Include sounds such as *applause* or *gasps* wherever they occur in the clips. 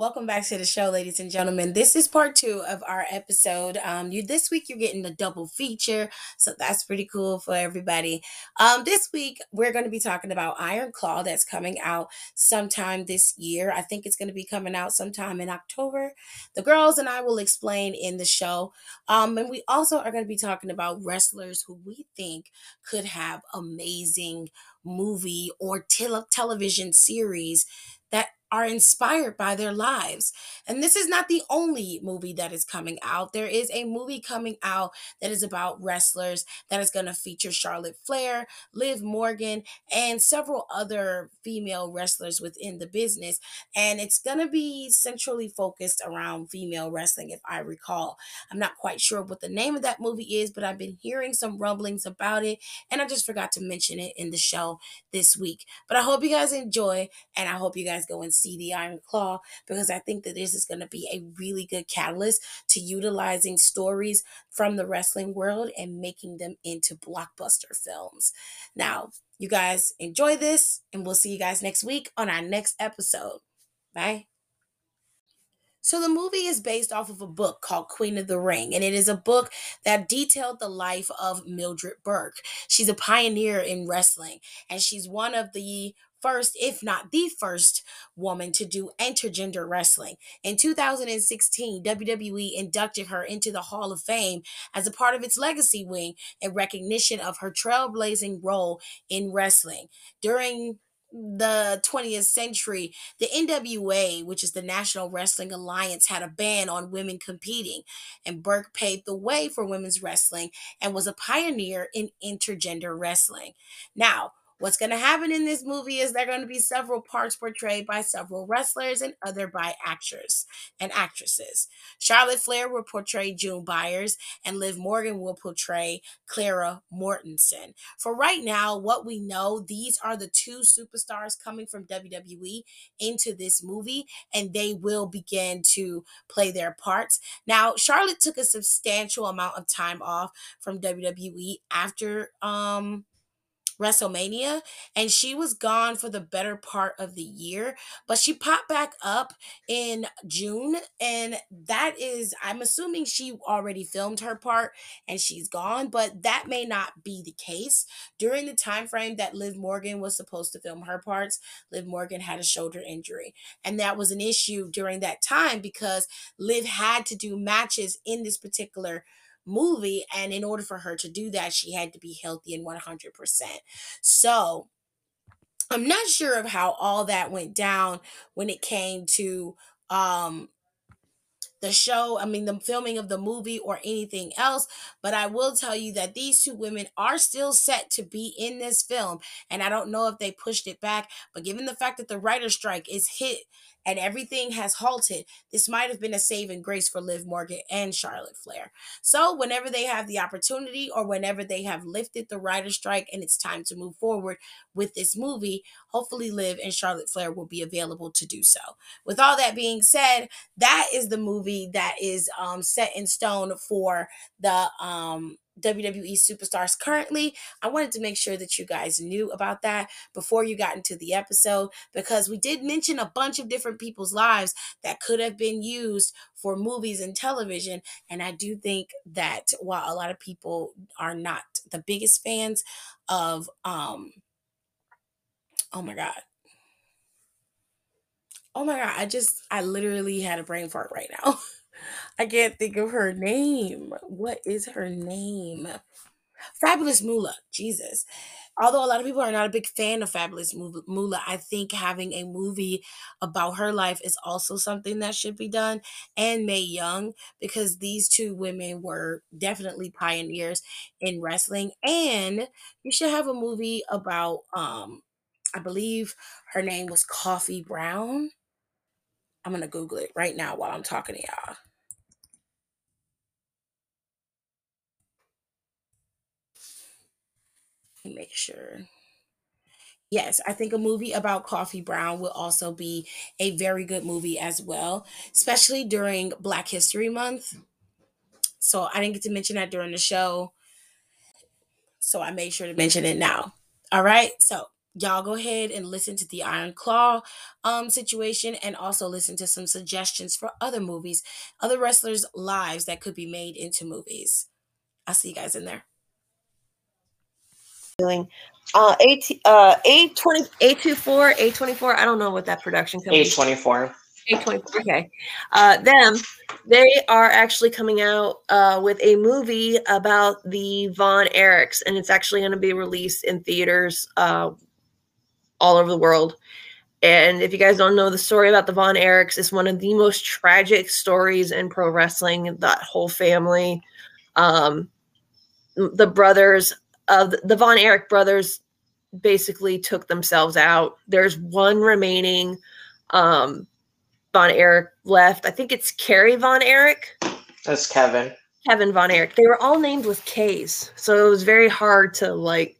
Welcome back to the show, ladies and gentlemen. This is part two of our episode. Um, you this week you're getting a double feature, so that's pretty cool for everybody. Um, this week we're going to be talking about Iron Claw that's coming out sometime this year. I think it's going to be coming out sometime in October. The girls and I will explain in the show. Um, and we also are going to be talking about wrestlers who we think could have amazing movie or tele- television series are inspired by their lives. And this is not the only movie that is coming out. There is a movie coming out that is about wrestlers that is going to feature Charlotte Flair, Liv Morgan, and several other female wrestlers within the business. And it's going to be centrally focused around female wrestling, if I recall. I'm not quite sure what the name of that movie is, but I've been hearing some rumblings about it. And I just forgot to mention it in the show this week. But I hope you guys enjoy, and I hope you guys go and see the Iron Claw because I think that this is going to be a really good catalyst to utilizing stories from the wrestling world and making them into blockbuster films. Now, you guys enjoy this, and we'll see you guys next week on our next episode. Bye. So the movie is based off of a book called Queen of the Ring, and it is a book that detailed the life of Mildred Burke. She's a pioneer in wrestling, and she's one of the first, if not the first, woman to do intergender wrestling. In 2016, WWE inducted her into the Hall of Fame as a part of its legacy wing in recognition of her trailblazing role in wrestling. During the 20th century, the NWA, which is the National Wrestling Alliance, had a ban on women competing, and Burke paved the way for women's wrestling and was a pioneer in intergender wrestling. Now, What's going to happen in this movie is there are going to be several parts portrayed by several wrestlers and other by actors and actresses. Charlotte Flair will portray June Byers, and Liv Morgan will portray Clara Mortensen. For right now, what we know, these are the two superstars coming from WWE into this movie, and they will begin to play their parts. Now, Charlotte took a substantial amount of time off from WWE after um WrestleMania, and she was gone for the better part of the year. But she popped back up in June, and that is, I'm assuming she already filmed her part and she's gone, but that may not be the case. During the time frame that Liv Morgan was supposed to film her parts, Liv Morgan had a shoulder injury, and that was an issue during that time because Liv had to do matches in this particular movie. And in order for her to do that, she had to be healthy and 100%. So I'm not sure of how all that went down when it came to um the show, I mean, the filming of the movie or anything else. But I will tell you that these two women are still set to be in this film. And I don't know if they pushed it back, but given the fact that the writer's strike is hit and everything has halted, this might have been a saving grace for Liv Morgan and Charlotte Flair. So, whenever they have the opportunity or whenever they have lifted the writer's strike and it's time to move forward with this movie, hopefully Liv and Charlotte Flair will be available to do so. With all that being said, that is the movie that is um, set in stone for the um, WWE superstars currently. I wanted to make sure that you guys knew about that before you got into the episode because we did mention a bunch of different people's lives that could have been used for movies and television. And I do think that while a lot of people are not the biggest fans of, um, oh my God. Oh my God. I just, I literally had a brain fart right now. *laughs* I can't think of her name. What is her name? Fabulous Moolah. Jesus. Although a lot of people are not a big fan of Fabulous Moolah, I think having a movie about her life is also something that should be done. And Mae Young, because these two women were definitely pioneers in wrestling. And you should have a movie about, um, I believe her name was Coffee Brown. I'm going to Google it right now while I'm talking to y'all. Make sure. Yes, I think a movie about Coffee Brown will also be a very good movie as well, especially during Black History Month. So I didn't get to mention that during the show. So I made sure to mention it now. All right. So y'all go ahead and listen to the Iron Claw um, situation and also listen to some suggestions for other movies, other wrestlers' lives that could be made into movies. I'll see you guys in there. Uh, A uh, twenty A two four A twenty four. I don't know what that production company. A twenty four. A twenty four. Okay, uh, them. They are actually coming out uh, with a movie about the Von Erichs, and it's actually going to be released in theaters uh, all over the world. And if you guys don't know the story about the Von Erichs, it's one of the most tragic stories in pro wrestling. That whole family, um, the brothers of the Von Erich brothers basically took themselves out. There's one remaining um, Von Erich left. I think it's Kerry Von Erich. That's Kevin. Kevin Von Erich. They were all named with K's, so it was very hard to like.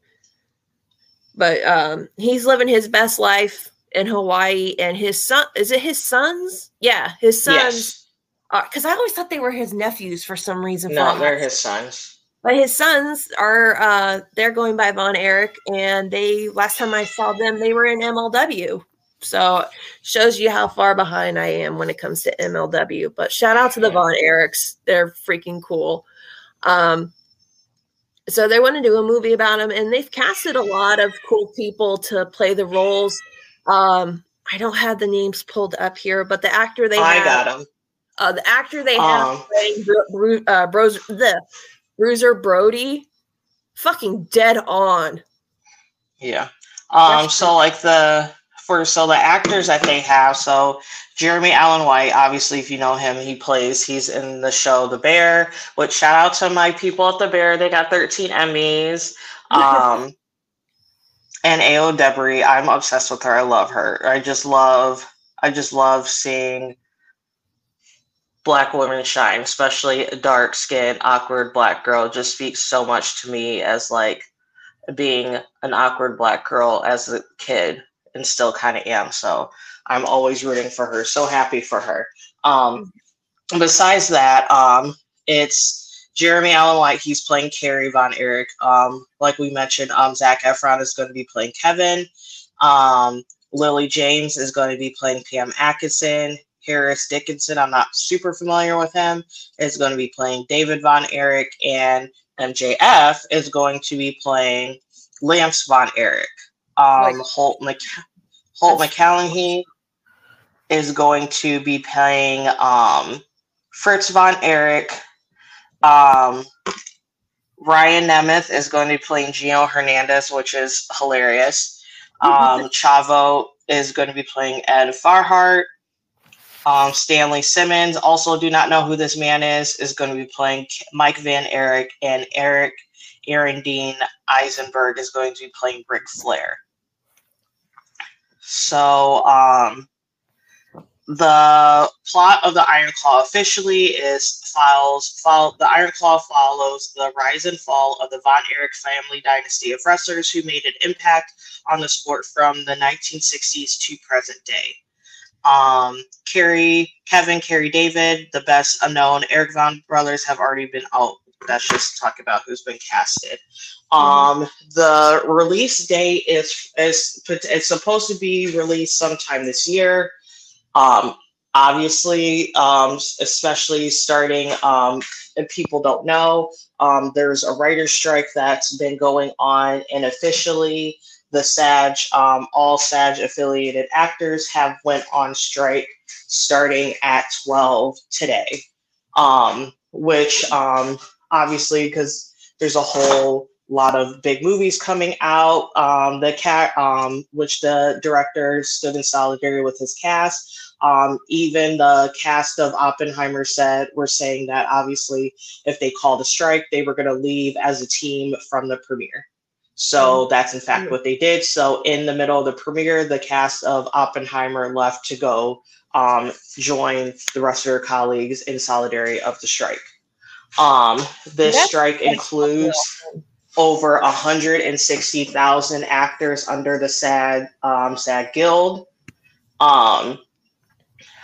But um, he's living his best life in Hawaii, and his son is it his sons? Yeah, his sons. Because yes. uh, I always thought they were his nephews for some reason. No, they're his sons. But his sons are uh they're going by Von Erich, and they last time I saw them, they were in MLW. So shows you how far behind I am when it comes to MLW. But shout out to the Von Erichs, they're freaking cool. Um so they want to do a movie about him, and they've casted a lot of cool people to play the roles. Um, I don't have the names pulled up here, but the actor they I have, got him. Uh, the actor they have um, playing Bro- uh, Bros- the Bruiser Brody, fucking dead on. Yeah. Um. So like the for so the actors that they have. So Jeremy Allen White, obviously, if you know him, he plays. He's in the show The Bear. Which shout out to my people at The Bear. They got 13 Emmys. *laughs* Um. and Ayo Edebiri, I'm obsessed with her. I love her. I just love. I just love seeing black women shine, especially a dark skinned, awkward black girl, just speaks so much to me as like being an awkward black girl as a kid and still kind of am. So I'm always rooting for her. So happy for her. Um, besides that, um, it's Jeremy Allen White. He's playing Kerry Von Erich. Um, like we mentioned, um, Zac Efron is going to be playing Kevin. Um, Lily James is going to be playing Pam Atkinson. Harris Dickinson, I'm not super familiar with him, is going to be playing David Von Erich, and MJF is going to be playing Lance Von Erich. Um, Holt, Mc- Holt McCallany is going to be playing um, Fritz Von Erich. Um, Ryan Nemeth is going to be playing Gino Hernandez, which is hilarious. *laughs* Um, Chavo is going to be playing Ed Farhat. Um, Stanley Simmons, also do not know who this man is, is going to be playing Mike Von Erich, and Eric Aaron Dean Eisenberg is going to be playing Ric Flair. So, um, the plot of the Iron Claw officially is follows follow, the Iron Claw follows the rise and fall of the Von Erich family dynasty of wrestlers who made an impact on the sport from the 1960s to present day. Um, Kerry, Kevin, Kerry, David, the best unknown. Eric Von brothers have already been out. That's just talk about who's been casted. Um, the release date is is it's supposed to be released sometime this year. Um, obviously, um, especially starting. Um, and people don't know. Um, there's a writer's strike that's been going on, and officially the SAG, um, all SAG affiliated actors have went on strike starting at 12 today. Um, which um, obviously, because there's a whole lot of big movies coming out. Um, the cat, um, which the director stood in solidarity with his cast. Um, even the cast of Oppenheimer said were saying that obviously, if they called a strike, they were going to leave as a team from the premiere. So mm-hmm. that's in fact what they did. So in the middle of the premiere, the cast of Oppenheimer left to go um, join the rest of their colleagues in solidarity of the strike. Um, this that's strike includes over 160,000 actors under the SAG um, SAG Guild. Um,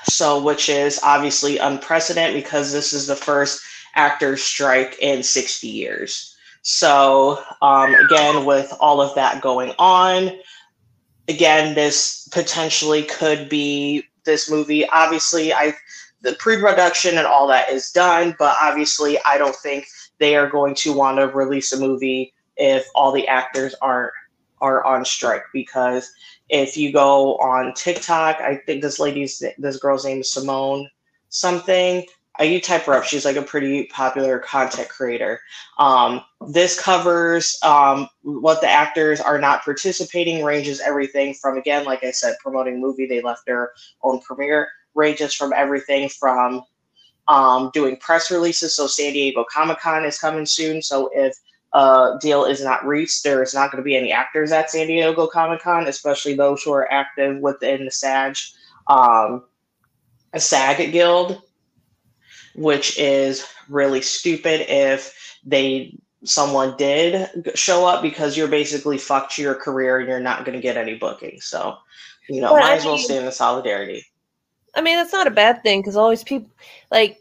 so, which is obviously unprecedented because this is the first actor strike in 60 years. So, um, again, with all of that going on, again, this potentially could be this movie. Obviously, I the pre-production and all that is done, but obviously, I don't think they are going to want to release a movie if all the actors aren't are on strike because if you go on TikTok, I think this lady's this girl's name is Simone something. Uh, you type her up. She's like a pretty popular content creator. Um, this covers um, what the actors are not participating, ranges everything from, again, like I said, promoting movie. They left their own premiere, ranges from everything from um, doing press releases. So San Diego Comic Con is coming soon. So if a deal is not reached, there is not going to be any actors at San Diego Comic Con, especially those who are active within the SAG, um, a SAG guild which is really stupid if they someone did show up because you're basically fucked your career and you're not going to get any bookings. So, you know, might I as well stay in the solidarity. I mean, that's not a bad thing because always people like.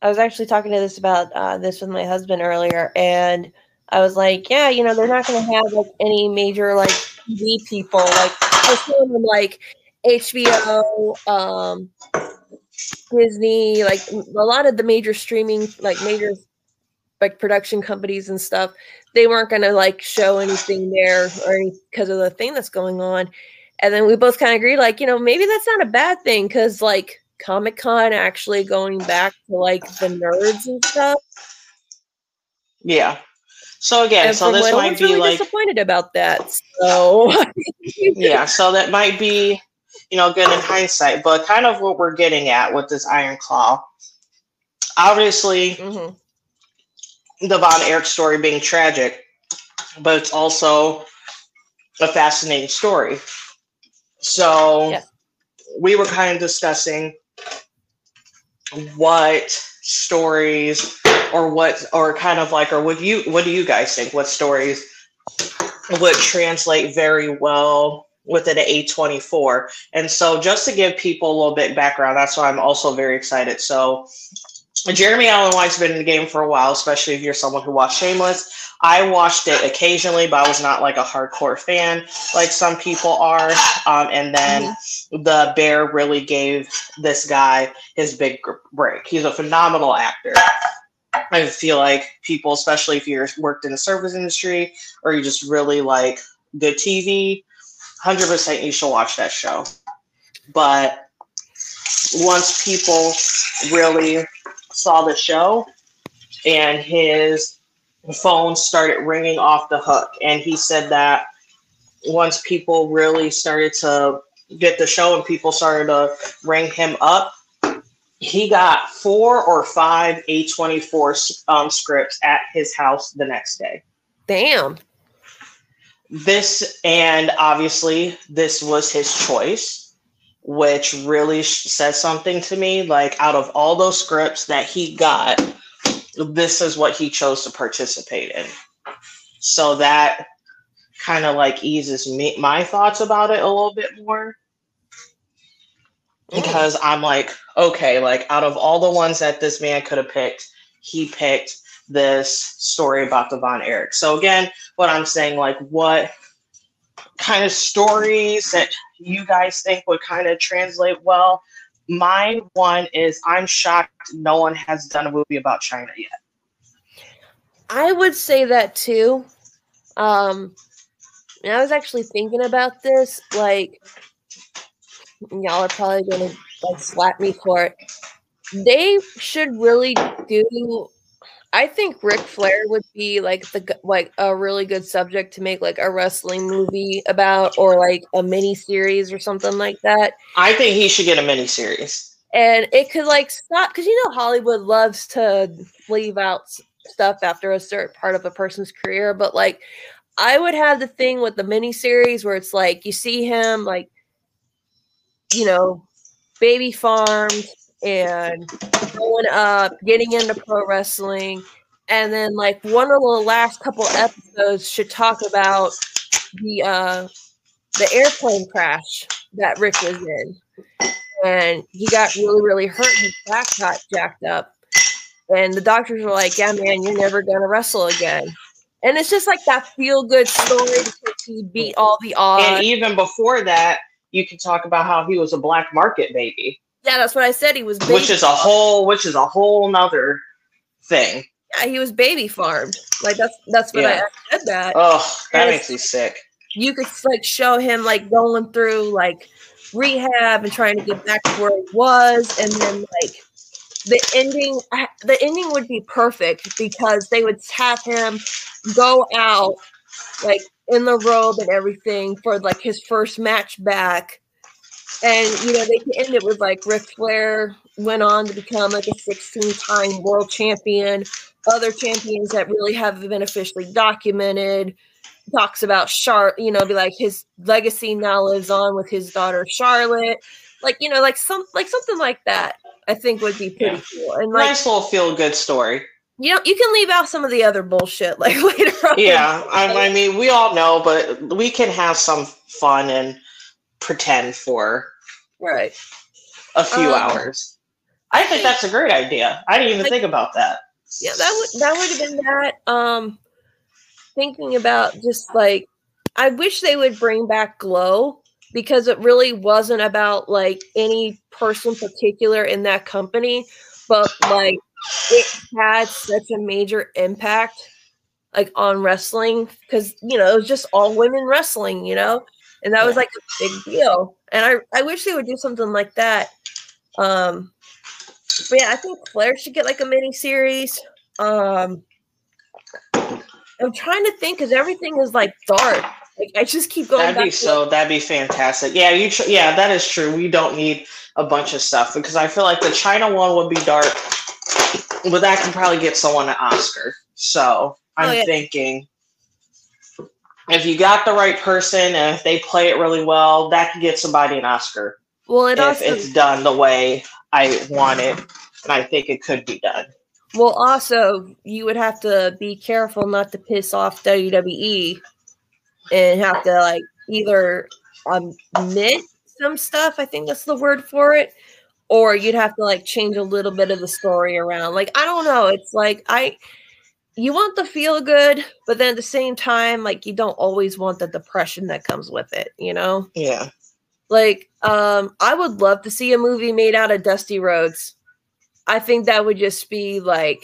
I was actually talking to this about uh, this with my husband earlier, and I was like, "Yeah, you know, they're not going to have like any major like TV people. Like I was telling like HBO, um, Disney, like a lot of the major streaming, like major like production companies and stuff, they weren't going to like show anything there or because of the thing that's going on. And then we both kind of agreed, like, you know, maybe that's not a bad thing because like Comic Con actually going back to like the nerds and stuff. Yeah. So again, and so this might be really like disappointed about that. So *laughs* yeah, so that might be you know, good in hindsight, but kind of what we're getting at with this Iron Claw. Obviously, mm-hmm. the Von Erich story being tragic, but it's also a fascinating story. So yeah. we were kind of discussing what stories or what or kind of like or what you what do you guys think what stories would translate very well within an A24. And so just to give people a little bit background, that's why I'm also very excited. So Jeremy Allen White's been in the game for a while, especially if you're someone who watched Shameless. I watched it occasionally, but I was not like a hardcore fan like some people are. Um, and then mm-hmm. the Bear really gave this guy his big break. He's a phenomenal actor. I feel like people, especially if you're worked in the service industry or you just really like good TV, hundred percent you should watch that show. But once people really saw the show and his phone started ringing off the hook and he said that once people really started to get the show and people started to ring him up he got four or five a24 um, scripts at his house the next day damn this and obviously this was his choice which really says something to me. Like out of all those scripts that he got this is what he chose to participate in. So that kind of like eases me my thoughts about it a little bit more. Oh. Because i'm like okay like out of all the ones that this man could have picked he picked this story about the Von. So again, what I'm saying, like what kind of stories that you guys think would kind of translate well. My one is I'm shocked no one has done a movie about Chyna yet. I would say that too. Um and I was actually thinking about this, like y'all are probably gonna like slap me for it. They should really do I think Ric Flair would be like the like a really good subject to make like a wrestling movie about, or like a mini series or something like that. I think he should get a mini series, and it could like stop because you know Hollywood loves to leave out stuff after a certain part of a person's career, but like I would have the thing with the mini series where it's like you see him like you know baby farms and going up, getting into pro wrestling, and then like one of the last couple episodes should talk about the uh the airplane crash that Ric was in. And he got really, really hurt. His back got jacked up. And the doctors were like, Yeah, man, you're never gonna wrestle again. And it's just like that feel good story to take he beat all the odds. And even before that, you can talk about how he was a black market baby, yeah, that's what I said. He was baby, which is a whole, which is a whole nother thing. yeah, he was baby farmed. Like that's that's what Yeah. I said that. Oh, that And makes me sick. you could like show him like going through like rehab and trying to get back to where he was and then like the ending the ending would be perfect because they would have him go out like in the robe and everything for like his first match back and you know they can end it with like Ric Flair went on to become like a 16 time world champion other champions that really haven't been officially documented talks about Char, you know, be like his legacy now lives on with his daughter Charlotte, like you know, like some like something like that. I think would be pretty Yeah. cool. And like nice little feel good story. you know, you can leave out some of the other bullshit like *laughs* later on. Yeah, I, I mean, we all know, but we can have some fun and pretend for right. a few Um, hours. I think that's a great idea. I didn't even Like- think about that. Yeah, that would that would have been that. Um, thinking about just like I wish they would bring back Glow because it really wasn't about like any person particular in that company, but like it had such a major impact like on wrestling because you know it was just all women wrestling, you know, and that was like a big deal. And I I wish they would do something like that. Um, but yeah, I think Flair should get like a mini series. Um, I'm trying to think because everything is like dark. Like I just keep going That'd back. be so. That'd be fantastic. Yeah, you. Tr- yeah, that is true. We don't need a bunch of stuff because I feel like the Chyna one would be dark, but that can probably get someone an Oscar. So I'm Oh, yeah. thinking if you got the right person and if they play it really well, that could get somebody an Oscar well, it if also it's done the way I want it, and I think it could be done. well also you would have to be careful not to piss off WWE and have to like either um, omit some stuff. I think that's the word for it. Or you'd have to like change a little bit of the story around. Like I don't know. It's like I you want the feel good, but then at the same time, like you don't always want the depression that comes with it, you know? Yeah. Like, um, I would love to see a movie made out of Dusty Rhodes. I think that would just be like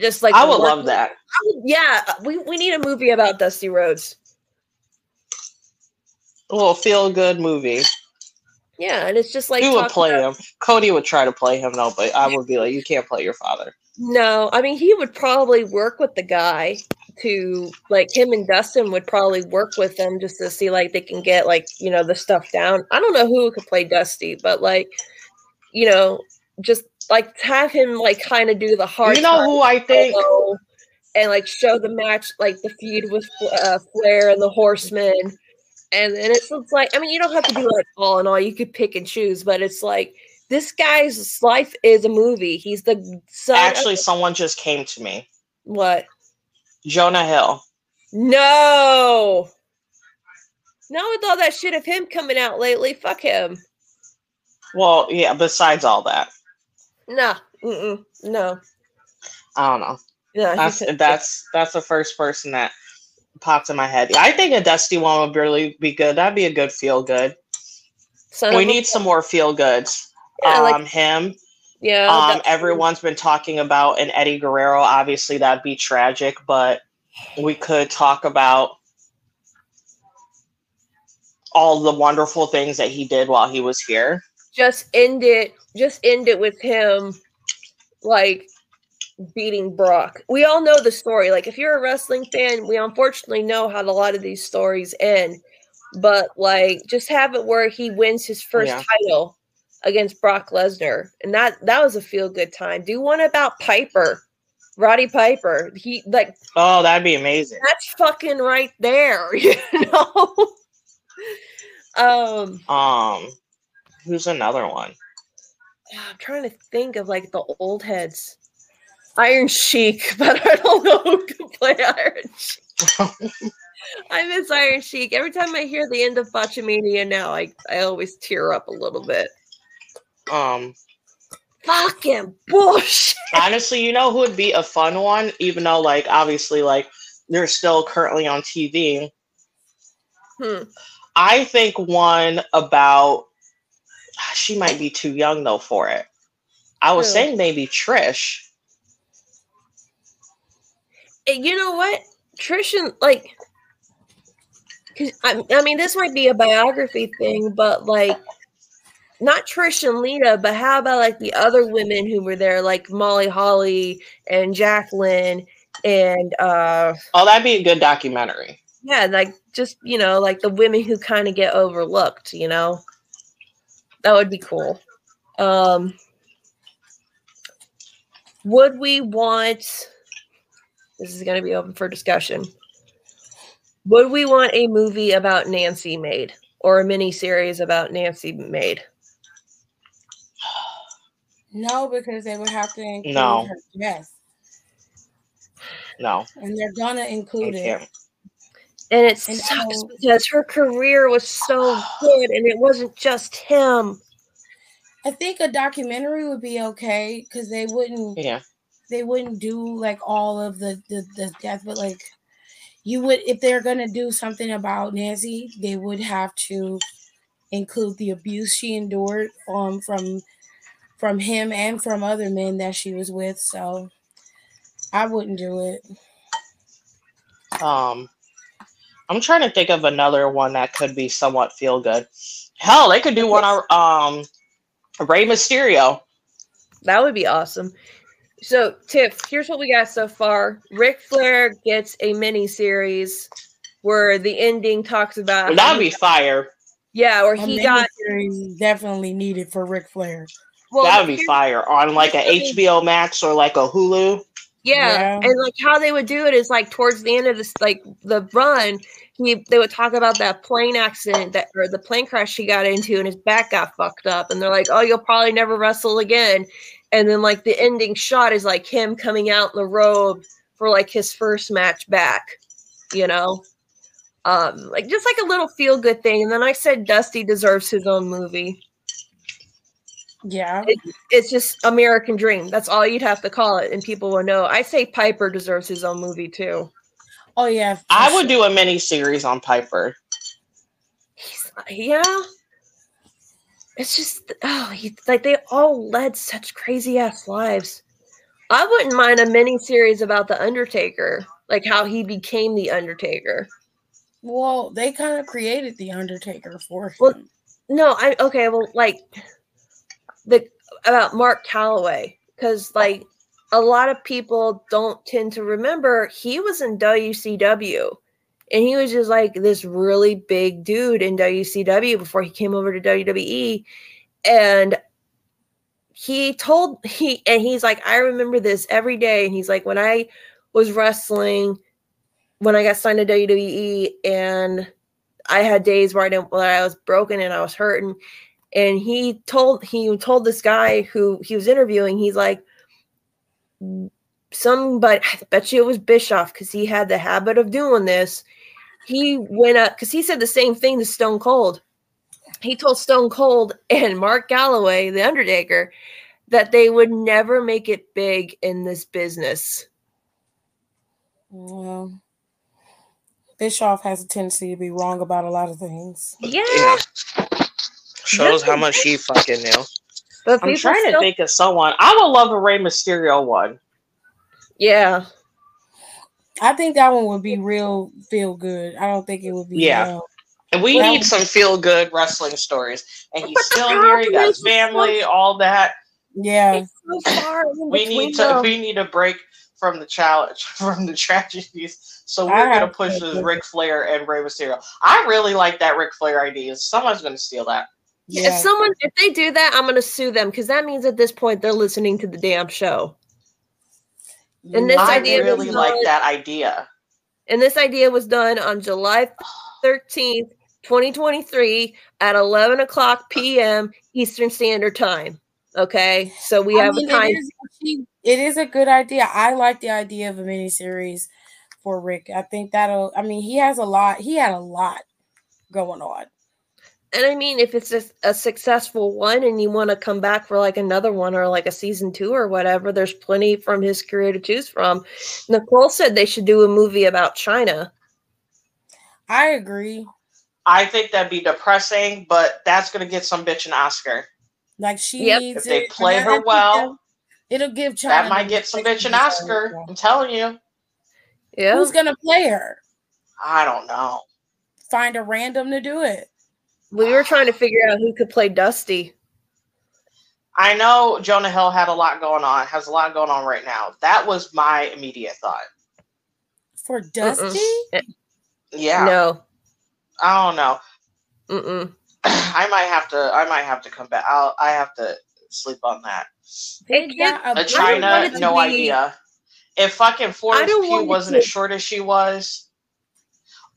just like I would love that. Would- yeah, we, we need a movie about Dusty Rhodes. A little feel good movie. Yeah, and it's just like Who would play about- him? Cody would try to play him though, but I would be like, you can't play your father. No, I mean he would probably work with the guy to like him and Dustin would probably work with them just to see like they can get like you know the stuff down. I don't know who could play Dusty, but like you know just like have him like kind of do the hard. you know who I think? and like show the match like the feud with uh, Flair and the Horsemen. And then it's, it's like I mean you don't have to do like all in all you could pick and choose, but it's like this guy's life is a movie. He's the son. Actually, someone just came to me. what? Jonah Hill. No. Not with all that shit of him coming out lately. Fuck him. Well, yeah. Besides all that, Nah. Mm-mm. No. I don't know. Yeah, That's that's that's the first person that popped in my head. I think a Dusty one would really be good. That'd be a good feel good. son We need some more feel goods. Yeah, like- um, him. Yeah. Um, everyone's been talking about an Eddie Guerrero. Obviously, that'd be tragic, but we could talk about all the wonderful things that he did while he was here. just end it. Just end it with him, like beating Brock. We all know the story. Like, if you're a wrestling fan, we unfortunately know how a lot of these stories end. But like, just have it where he wins his first Yeah. title against Brock Lesnar, and that that was a feel good time. Do one about Piper, Roddy Piper. He like Oh, that'd be amazing. that's fucking right there, *laughs* you know. um, Um, who's another one? I'm trying to think of like the old heads. Iron Sheik, *laughs* but I don't know who can play Iron Sheik. *laughs* I miss Iron Sheik. Every time I hear the end of Botchamania now, I, I always tear up a little bit. Um, Fucking bullshit. honestly, you know who would be a fun one? Even though, like, obviously, like they're still currently on TV. Hmm. I think one about she might be too young though for it. I was saying maybe Trish. You know what? Trish and like, 'cause I, I mean, this might be a biography thing, but like, not Trish and Lita, but how about like the other women who were there, like Molly Holly and Jacqueline, and uh, Oh, that'd be a good documentary. yeah, like just you know, like the women who kind of get overlooked. You know, that would be cool. Um, would we want? This is going to be open for discussion. Would we want a movie about Nancy made or a mini series about Nancy made? No, because they would have to include No. her death. No, And they're gonna include it. And it And sucks so- because her career was so good, and it wasn't just him. I think a documentary would be okay because they wouldn't Yeah. They wouldn't do like all of the, the the death, but like you would if they're gonna do something about Nancy, they would have to include the abuse she endured um from from him and from other men that she was with. So I wouldn't do it. Um, I'm trying to think of another one that could be somewhat feel good. Hell, they could do one on um Rey Mysterio. That would be awesome. So, Tiff, here's what we got so far. Ric Flair gets a mini series where the ending talks about how That'd be fire. yeah, where A he got miniseries definitely needed for Ric Flair. well, That'd be fire on like a HBO Max or like a Hulu. Yeah. Yeah. and like how they would do it is like towards the end of this, like the run, he they would talk about that plane accident that or the plane crash he got into, and his back got fucked up, and they're like, "Oh, you'll probably never wrestle again." And then like the ending shot is like him coming out in the robe for like his first match back, you know, um, like just like a little feel good thing. And then I said Dusty deserves his own movie. Yeah. It's just American Dream. That's all you'd have to call it, and people will know. I say Piper deserves his own movie too. Oh yeah. for I would sure. do a mini series on Piper. He's, yeah. It's just oh, he, like they all led such crazy ass lives. I wouldn't mind a mini series about the Undertaker, like how he became the Undertaker. Well, they kind of created the Undertaker for him. Well, No, I okay. Well, like the about Mark Calaway, because like a lot of people don't tend to remember he was in WCW, and he was just like this really big dude in WCW before he came over to WWE, and he told he and he's like I remember this every day, and he's like when I was wrestling when I got signed to WWE and I had days where I didn't where I was broken and I was hurting. And he told he told this guy who he was interviewing, he's like, somebody I bet you it was Bischoff because he had the habit of doing this. He went up because he said the same thing to Stone Cold. He told Stone Cold and Mark Galloway, the Undertaker, that they would never make it big in this business. Well, Bischoff has a tendency to be wrong about a lot of things. Yeah. Shows how much he fucking knew. But I'm people trying to think of someone. I would love a Rey Mysterio one. Yeah. I think that one would be real feel good. I don't think it would be. Yeah. And we Well- need some feel good wrestling stories. And he's still here. He got his family, all that. yeah. So We need to them. we need a break from the challenge, *laughs* from the tragedies. So we're gonna push this Ric Flair and Rey Mysterio. I really like that Ric Flair idea. Someone's gonna steal that. If someone if they do that, I'm gonna sue them because that means at this point they're listening to the damn show. And this I idea really was like not- that idea. And this idea was done on July 13th, 2023 at 11 o'clock p.m. Eastern Standard Time. Okay, so we I have mean, a time. It is, it is, a good idea. I like the idea of a miniseries for Ric. I think that'll. I mean, he has a lot. He had a lot going on. And I mean, if it's a, a successful one and you want to come back for like another one or like a season two or whatever, there's plenty from his career to choose from. Nicole said they should do a movie about Chyna. I agree. I think that'd be depressing, but that's gonna get some bitch an Oscar. Like she Yep. needs If they it, play her well, it'll give Chyna that might get some bitch an Oscar. I'm telling you. Yeah. Who's gonna play her? I don't know. Find a random to do it. We were trying to figure out who could play Dusty. I know Jonah Hill had a lot going on, has a lot going on right now. That was my immediate thought. For Dusty? Eh. Yeah. No. I don't know. Mm-mm. *clears throat* I might have to I might have to come back. I'll I have to sleep on that. They It got a Chyna, want it to no be- idea. If fucking Florence don't Pugh wasn't to- as short as she was.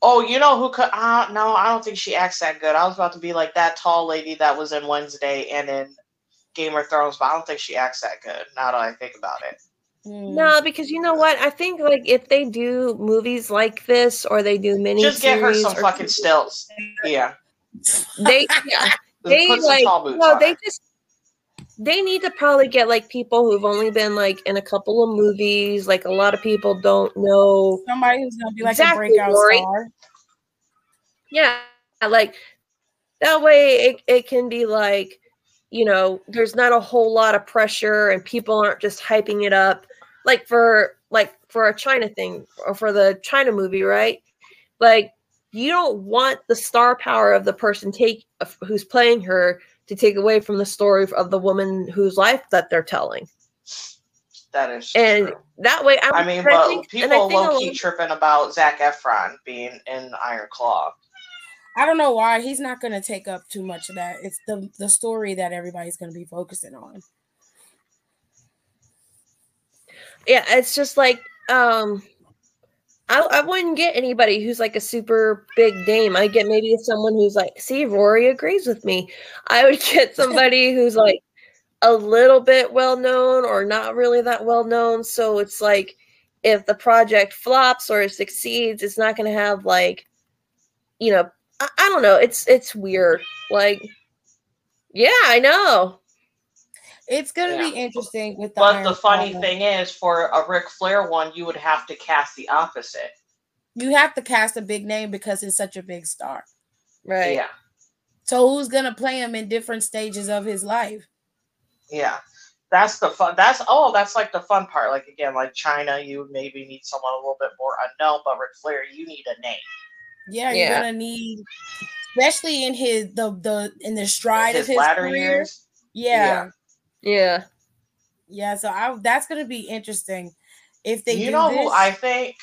Oh, you know who could? Uh, no, I don't think she acts that good. I was about to be like that tall lady that was in Wednesday and in Game of Thrones, but I don't think she acts that good. Now that I think about it, Mm. No, because you know what? I think like if they do movies like this or they do mini just get her some fucking stilts. Yeah, They *laughs* yeah. They put some like no, they just they need to probably get like people who've only been like in a couple of movies. Like a lot of people don't know. Somebody who's gonna be like Exactly, a breakout Lori. star. Yeah, like that way it, it can be like you know there's not a whole lot of pressure and people aren't just hyping it up like for like for a Chyna thing or for the Chyna movie right like you don't want the star power of the person take who's playing her to take away from the story of the woman whose life that they're telling That is and true. that way I'm, I mean, I but think- and I people think a low key tripping about Zac Efron being in Iron Claw. I don't know why he's not gonna take up too much of that. It's the the story that everybody's gonna be focusing on. yeah it's just like um I, I wouldn't get anybody who's like a super big name. I get maybe someone who's like, see, Rory agrees with me. I would *laughs* get somebody who's like a little bit well known or not really that well known. So it's like if the project flops or succeeds, it's not going to have like, you know, I, I don't know. It's it's weird. Like, yeah, I know. It's gonna Yeah. be interesting with the. But Iron the funny Claw. thing is, for a Ric Flair one, you would have to cast the opposite. you have to cast a big name because he's such a big star. Right. Yeah, So who's gonna play him in different stages of his life? yeah. That's the fun. That's oh, that's like the fun part. Like again, like Chyna, you maybe need someone a little bit more unknown, but Ric Flair, you need a name. Yeah, you're Yeah. gonna need, especially in his the the in the stride His of his latter career. years. Yeah, Yeah. Yeah. Yeah, so I that's gonna be interesting if they you do know this. who I think,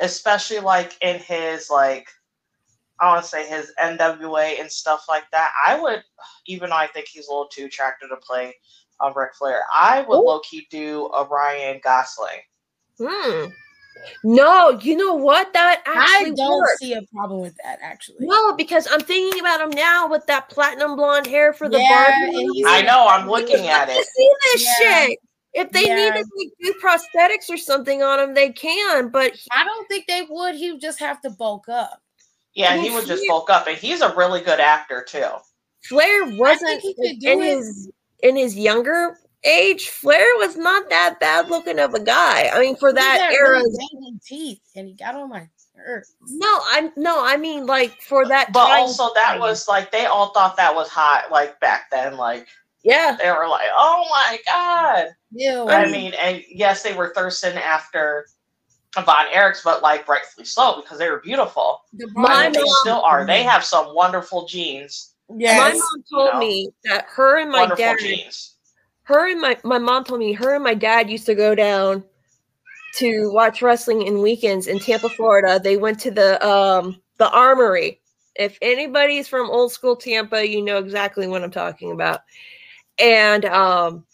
especially like in his like, I want to say his NWA and stuff like that. I would, even though I think he's a little too attractive to play um, Ric Flair, I would Ooh. low key do a Ryan Gosling. Hmm. No, you know what? That I don't works. see a problem with that actually. No, because I'm thinking about him now with that platinum blonde hair for the Yeah, Barbie. and he's I know. I'm looking at it. see this Yeah. shit. If they Yeah. need to do prosthetics or something on him, they can. But he- I don't think they would. He would just have to bulk up. Yeah, I he would just he- bulk up, and he's a really good actor too. Flair wasn't he could do in his in his younger age. Flair was not that bad looking of a guy. I mean, for He that era. really teeth, and he got on my nerves. No, I'm no, I mean like for that. But time also, that frame. was like they all thought that was hot, like back then. Like yeah. they were like, "Oh my god!" Yeah. I mean, and yes, they were thirsting after Von Erichs, but like rightfully so because they were beautiful. The My I mean, they mom- still are. They have some wonderful genes. yes. My mom told know, me that her and my wonderful dad genes. Her and my my mom told me her and my dad used to go down to watch wrestling in weekends in Tampa, Florida. They went to the um the Armory. If anybody's from old school Tampa, you know exactly what I'm talking about. And um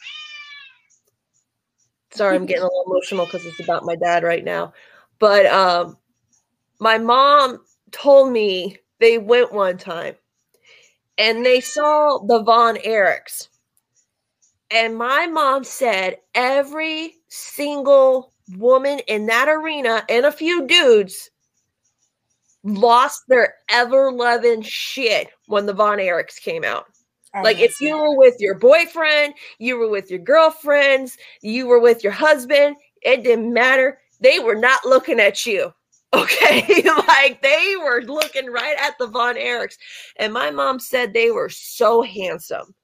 sorry, I'm getting a little emotional because it's about my dad right now. But um my mom told me they went one time and they saw the Von Erichs. And my mom said every single woman in that arena and a few dudes lost their ever loving shit when the Von Erichs came out. I Like if you were with your boyfriend, you were with your girlfriends, you were with your husband, it didn't matter. They were not looking at you. *laughs* Okay. *laughs* like they were looking right at the Von Erichs. And my mom said they were so handsome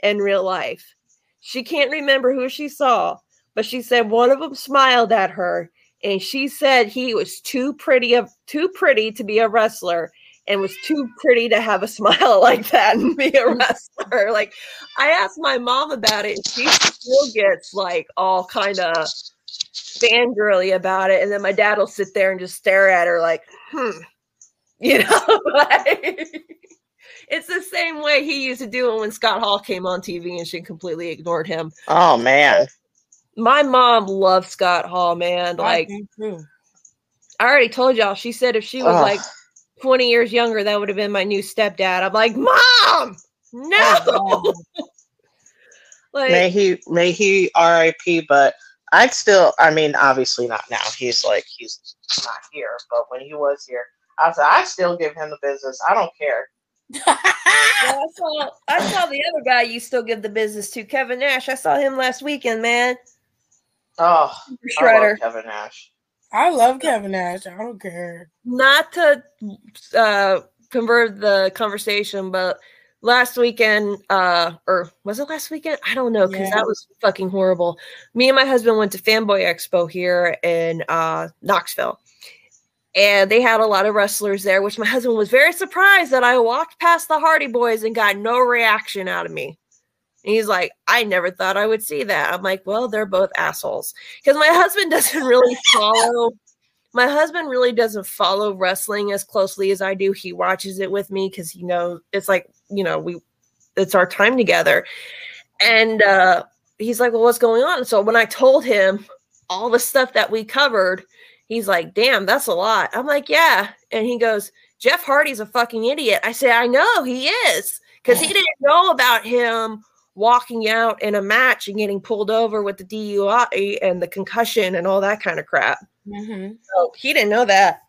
in real life. She can't remember who she saw, but she said one of them smiled at her and she said he was too pretty of too pretty to be a wrestler and was too pretty to have a *laughs* smile like that and be a wrestler. Like I asked my mom about it, and she still gets like all kind of fangirly about it. And then my dad will sit there and just stare at her like, hmm. *laughs* You know, *laughs* like it's the same way he used to do it when Scott Hall came on TV and she completely ignored him. Oh man. My mom loves Scott Hall, man. Like think. I already told y'all, she said if she was Ugh. like 20 years younger, that would have been my new stepdad. I'm like, Mom, no. Oh, *laughs* like, May he may he R.I.P. But I'd still. I mean, obviously not now. He's like he's not here. But when he was here, I said I still give him the business. I don't care. Yeah, I *laughs* saw I saw the other guy you still give the business to, Kevin Nash. I saw him last weekend, man. Oh, I Shredder. love Kevin Nash. I love Kevin Nash. I don't care. Not to uh convert the conversation, but last weekend, uh, or was it last weekend? I don't know, because Yeah. that was fucking horrible. Me and my husband went to Fanboy Expo here in uh Knoxville. And they had a lot of wrestlers there, which my husband was very surprised that I walked past the Hardy Boys and got no reaction out of me. And he's like, I never thought I would see that. I'm like, well, they're both assholes. Because my husband *laughs* doesn't really follow my husband really doesn't follow wrestling as closely as I do. He watches it with me because he knows it's like, you know, we it's our time together. And uh he's like, Well, what's going on? So when I told him all the stuff that we covered, he's like, Damn, that's a lot. I'm like, Yeah. And he goes, Jeff Hardy's a fucking idiot. I say, I know he is. Because he didn't know about him walking out in a match and getting pulled over with the DUI and the concussion and all that kind of crap. Mhm. So he didn't know that.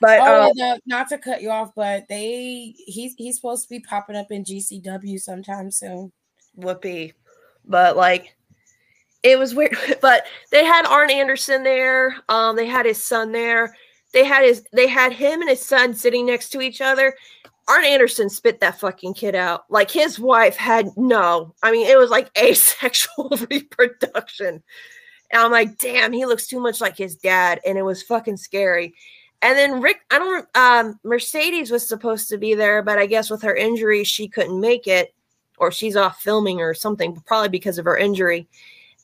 But Oh, the, not to cut you off, but they he's he's supposed to be popping up in GCW sometime soon. Whoopi. But like it was weird. *laughs* But they had Arn Anderson there. Um, they had his son there. They had his they had him and his son sitting next to each other. Arn Anderson spit that fucking kid out. Like his wife had no. I mean, it was like *laughs* asexual *laughs* reproduction. And I'm like, damn, he looks too much like his dad, and it was fucking scary. And then Rick, I don't. Um, Mercedes was supposed to be there, but I guess with her injury, she couldn't make it, or she's off filming or something, probably because of her injury.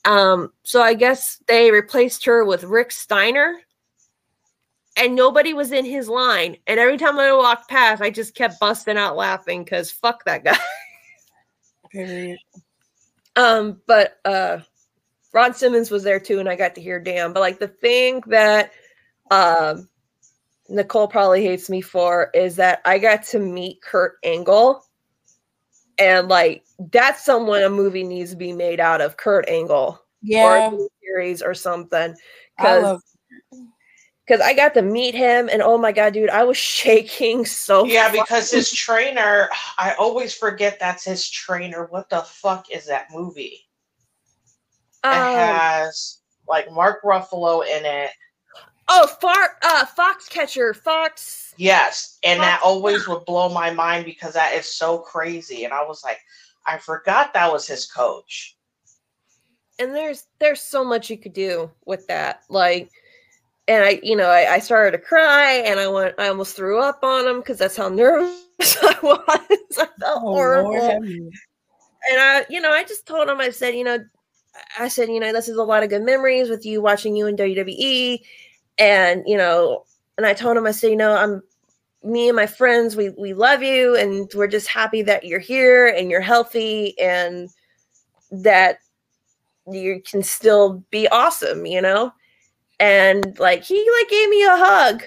Um, so I guess they replaced her with Rick Steiner, and nobody was in his line. And every time I walked past, I just kept busting out laughing because fuck that guy. *laughs* Period. Um, but uh Ron Simmons was there too, and I got to hear damn. But like the thing that um Nicole probably hates me for is that I got to meet Kurt Angle. And like that's someone a movie needs to be made out of Kurt Angle Yeah, or a series or something. Cause because I got to meet him and oh my god, dude, I was *laughs* shaking so Yeah, fucking- because his trainer, I always forget that's his trainer. What the fuck is that movie? It um, has like Mark Ruffalo in it. oh far uh Foxcatcher, Fox Yes, and that always would blow my mind because that is so crazy. And I was like, I forgot that was his coach. and there's there's so much you could do with that like and i you know i, I started to cry and i went i almost threw up on him because that's how *laughs* nervous i was i felt Oh, horrible Lord, and i you know i just told him i said you know i said you know this is a lot of good memories with you watching you in wwe and you know and i told him i said you know i'm me and my friends we we love you and we're just happy that you're here and you're healthy and that you can still be awesome you know and like he like gave me a hug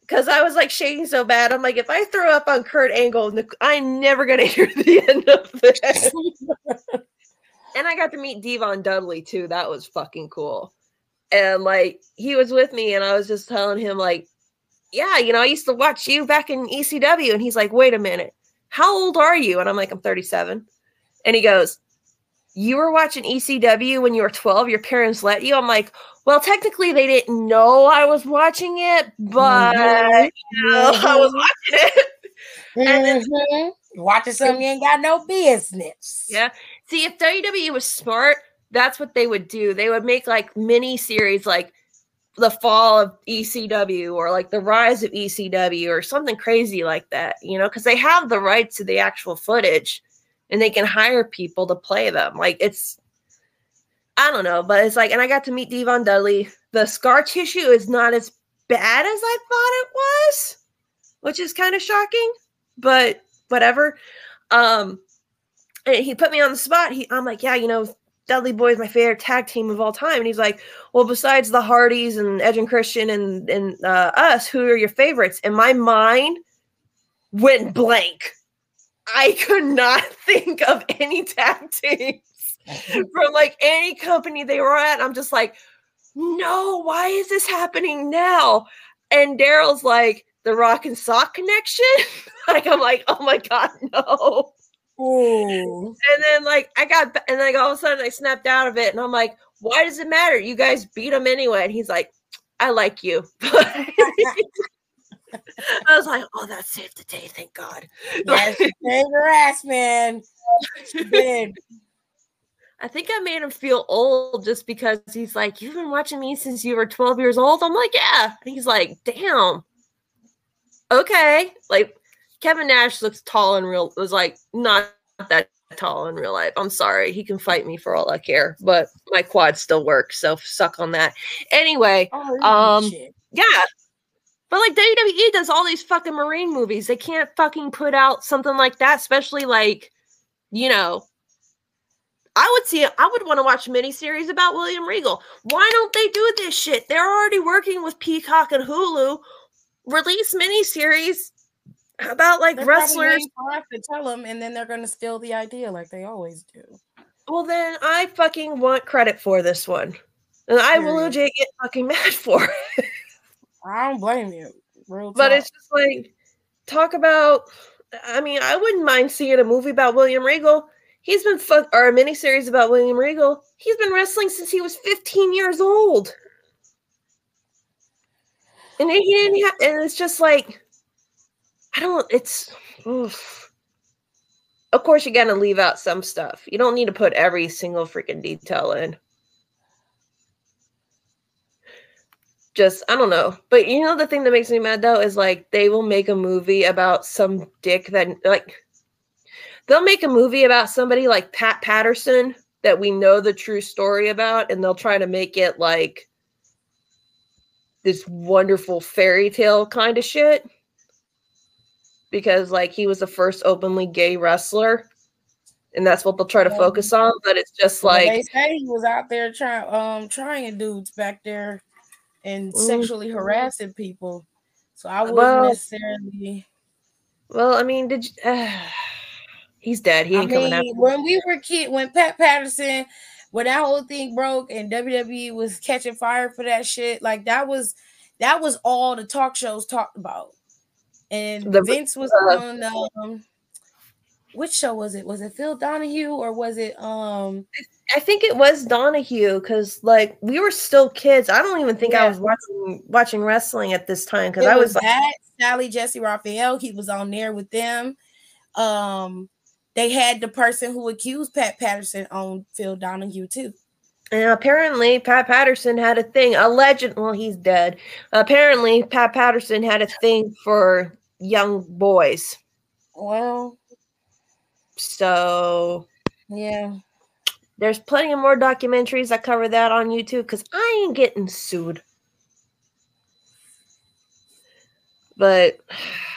because i was like shaking so bad i'm like if i throw up on kurt angle i'm never gonna *laughs* hear the end of this *laughs* and I got to meet Devon Dudley too. That was fucking cool. And like he was with me, and I was just telling him like, yeah, you know, I used to watch you back in ECW. And he's like, wait a minute, how old are you? And I'm like, I'm 37. And he goes, you were watching ECW when you were 12. Your parents let you. I'm like, well, technically they didn't know I was watching it, but mm-hmm. you know, *laughs* I was watching it. *laughs* Mm-hmm. watching something you ain't got no business. Yeah. See, if WWE was smart, that's what they would do. They would make like mini series like the fall of ECW or like the rise of ECW or something crazy like that, you know, because they have the rights to the actual footage and they can hire people to play them. Like it's, I don't know, but it's like, and I got to meet Devon Dudley. The scar tissue is not as bad as I thought it was, which is kind of shocking, but whatever. Um, and he put me on the spot. He, I'm like, yeah, you know, Dudley Boy is my favorite tag team of all time. And he's like, well, besides the Hardys and Edge and Christian and, and uh, us, who are your favorites? And my mind went blank. I could not *laughs* think of any tag teams *laughs* from like any company they were at. I'm just like, no, why is this happening now? And Daryl's like, the rock and sock connection. *laughs* like, I'm like, oh my God, no. And then like I got and like all of a sudden I snapped out of it and I'm like, why does it matter? You guys beat him anyway. And he's like, I like you. *laughs* I was like, oh, that saved the day, thank God. Yes, saved her ass, man. I think I made him feel old just because he's like, You've been watching me since you were 12 years old. I'm like, Yeah. And he's like, Damn. Okay. Like, Kevin Nash looks tall in real was like not that tall in real life. I'm sorry. He can fight me for all I care, but my quad still works, so suck on that. Anyway, oh, um shit. yeah. But like WWE does all these fucking Marine movies. They can't fucking put out something like that, especially like, you know, I would see I would want to watch a miniseries about William Regal. Why don't they do this shit? They're already working with Peacock and Hulu. Release miniseries about like they're wrestlers? Have to tell them, and then they're going to steal the idea like they always do. Well, then I fucking want credit for this one, and I will legit get fucking *laughs* mad for it. I don't blame you, Real but it's just like talk about. I mean, I wouldn't mind seeing a movie about William Regal. He's been fuck or a miniseries about William Regal. He's been wrestling since he was 15 years old. And he didn't have, and it's just like I don't. It's. Oof. Of course, you got to leave out some stuff. You don't need to put every single freaking detail in. Just, I don't know. But you know, the thing that makes me mad though is like they will make a movie about some dick that, like, they'll make a movie about somebody like Pat Patterson that we know the true story about, and they'll try to make it like this wonderful fairy tale kind of shit because like he was the first openly gay wrestler and that's what they'll try to focus on but it's just like well, they say he was out there trying um trying dudes back there and mm-hmm. sexually harassing people. So i wouldn't well, necessarily well i mean did you uh, *sighs* he's dead. He ain't I coming mean, when we were kid when pat patterson when that whole thing broke and wwe was catching fire for that shit like that was that was all the talk shows talked about and the, Vince was uh, on um, which show was it? Was it Phil Donahue or was it um I think it was Donahue because like we were still kids. I don't even think yeah. I was watching watching wrestling at this time because I was, was like, Sally Jessy Raphael. He was on there with them. Um, they had the person who accused Pat Patterson on Phil Donahue too. And apparently, Pat Patterson had a thing. Alleged, well, he's dead. Apparently, Pat Patterson had a thing for young boys. Well, so yeah, there's plenty of more documentaries that cover that on YouTube because I ain't getting sued. But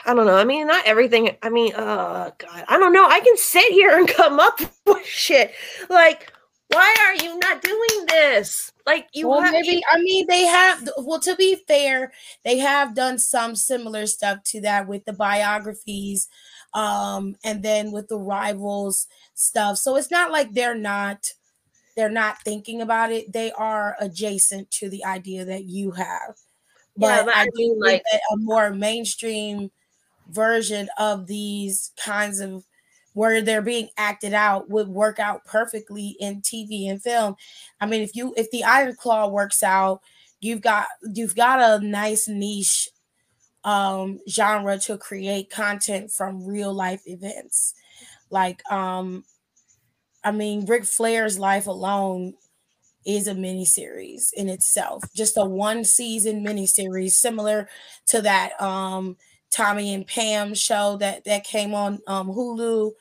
I don't know. I mean, not everything. I mean, oh god, I don't know. I can sit here and come up *laughs* with shit like why are you not doing this? Like you well, have, maybe I mean they have well to be fair, they have done some similar stuff to that with the biographies um and then with the rivals stuff. So it's not like they're not they're not thinking about it. They are adjacent to the idea that you have. But, Yeah, but I, I do mean, think like- a more mainstream version of these kinds of where they're being acted out would work out perfectly in TV and film. I mean, if you if the Iron Claw works out, you've got you've got a nice niche um genre to create content from real life events. Like um I mean, Ric Flair's life alone is a miniseries in itself, just a one season miniseries, similar to that um Tommy and Pam show that that came on um Hulu.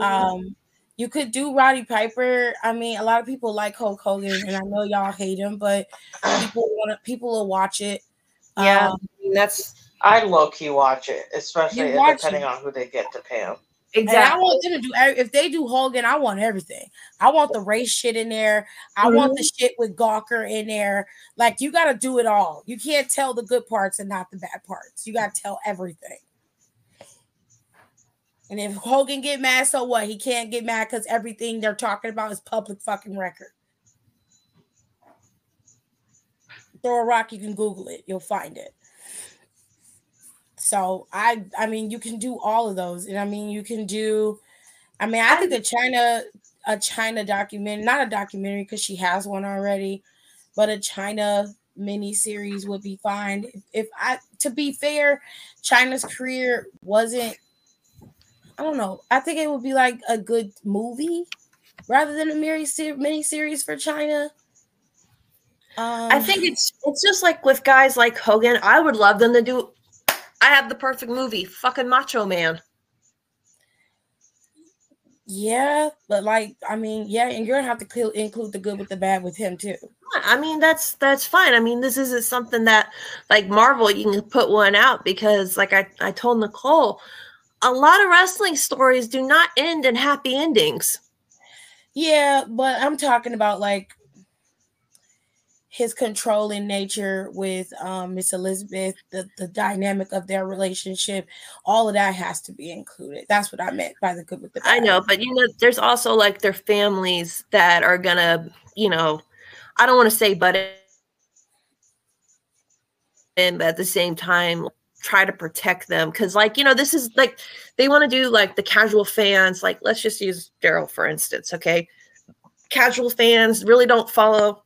Um you could do Roddy Piper. I mean, a lot of people like Hulk Hogan, and I know y'all hate him, but people want people will watch it. yeah, Um, that's I low key watch it, especially watch depending it. on who they get to Pam. And I want them to do if they do Hogan, I want everything. I want the race shit in there. I want the mm-hmm. shit with Gawker in there. Like you got to do it all. You can't tell the good parts and not the bad parts. You got to tell everything. And if Hogan get mad, so what? He can't get mad because everything they're talking about is public fucking record. Throw a rock, you can Google it. You'll find it. So I I mean you can do all of those. And I mean you can do I mean I think the Chyna a Chyna document, not a documentary because she has one already, but a Chyna mini series would be fine. If, I to be fair, Chyna's career wasn't I don't know. I think it would be like a good movie rather than a mini mini series for Chyna. Um, I think it's it's just like with guys like Hogan. I would love them to do. I have the perfect movie, fucking Macho Man. Yeah, but like I mean, yeah, and you're gonna have to cl- include the good with the bad with him too. I mean, that's that's fine. I mean, this isn't something that like Marvel you can put one out because, like I I told Nicole, a lot of wrestling stories do not end in happy endings. Yeah, but I'm talking about like his controlling nature with um Miss Elizabeth, the, the dynamic of their relationship, all of that has to be included. That's what I meant by the good with the bad. I know, but you know, there's also like their families that are gonna, you know, I don't want to say, but and at the same time try to protect them because like you know this is like they want to do like the casual fans like let's just use daryl for instance okay casual fans really don't follow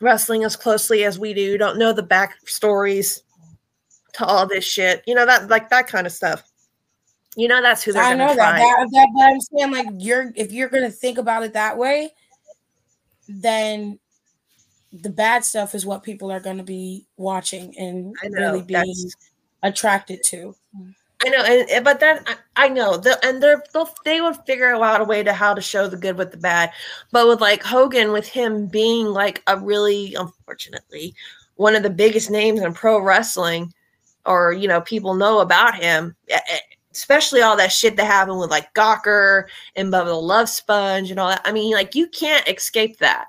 wrestling as closely as we do don't know the backstories to all this shit you know that like that kind of stuff you know that's who they're I know try that, that, that, but I'm saying like you're if you're gonna think about it that way, then the bad stuff is what people are gonna be watching and know, really being attracted to. I know, and, but then I, I know the and they're they'll, they would figure out a way to how to show the good with the bad, but with like Hogan, with him being like a really unfortunately one of the biggest names in pro wrestling, or you know people know about him, especially all that shit that happened with like Gawker and Bubba the Love Sponge and all that. I mean, like you can't escape that.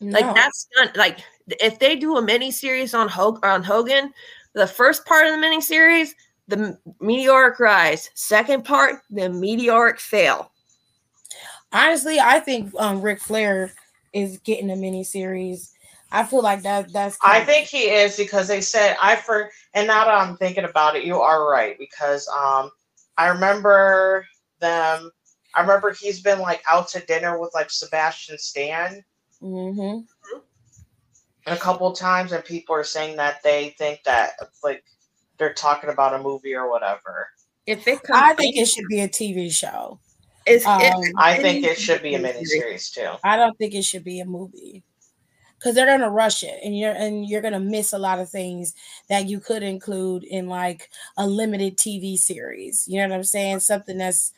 Like that's not like if they do a mini series on Hog- on Hogan, the first part of the mini series, the meteoric rise. Second part, the meteoric fail. honestly, I think um Ric Flair is getting a mini series. I feel like that that's I of- think he is because they said I for and now that I'm thinking about it, you are right because um I remember them. I remember he's been like out to dinner with like Sebastian Stan Mhm. a couple times, and people are saying that they think that like they're talking about a movie or whatever. If it comes, I think it should be a TV show. it's, um, I think it should be a miniseries too. I don't think it should be a movie because they're gonna rush it, and you're and you're gonna miss a lot of things that you could include in like a limited TV series. You know what I'm saying? Something that's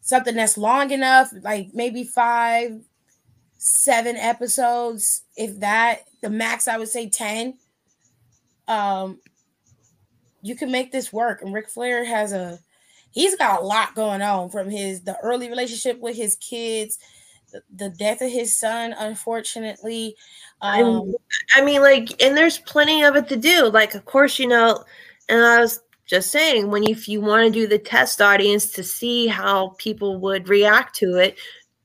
something that's long enough, like maybe five, seven episodes, if that. The max, I would say ten. Um, you can make this work, and Ric Flair has a. He's got a lot going on from his the early relationship with his kids, the, the death of his son, unfortunately. Um, I mean, like, and there's plenty of it to do. Like, of course, you know, and I was just saying, when you, if you want to do the test audience to see how people would react to it,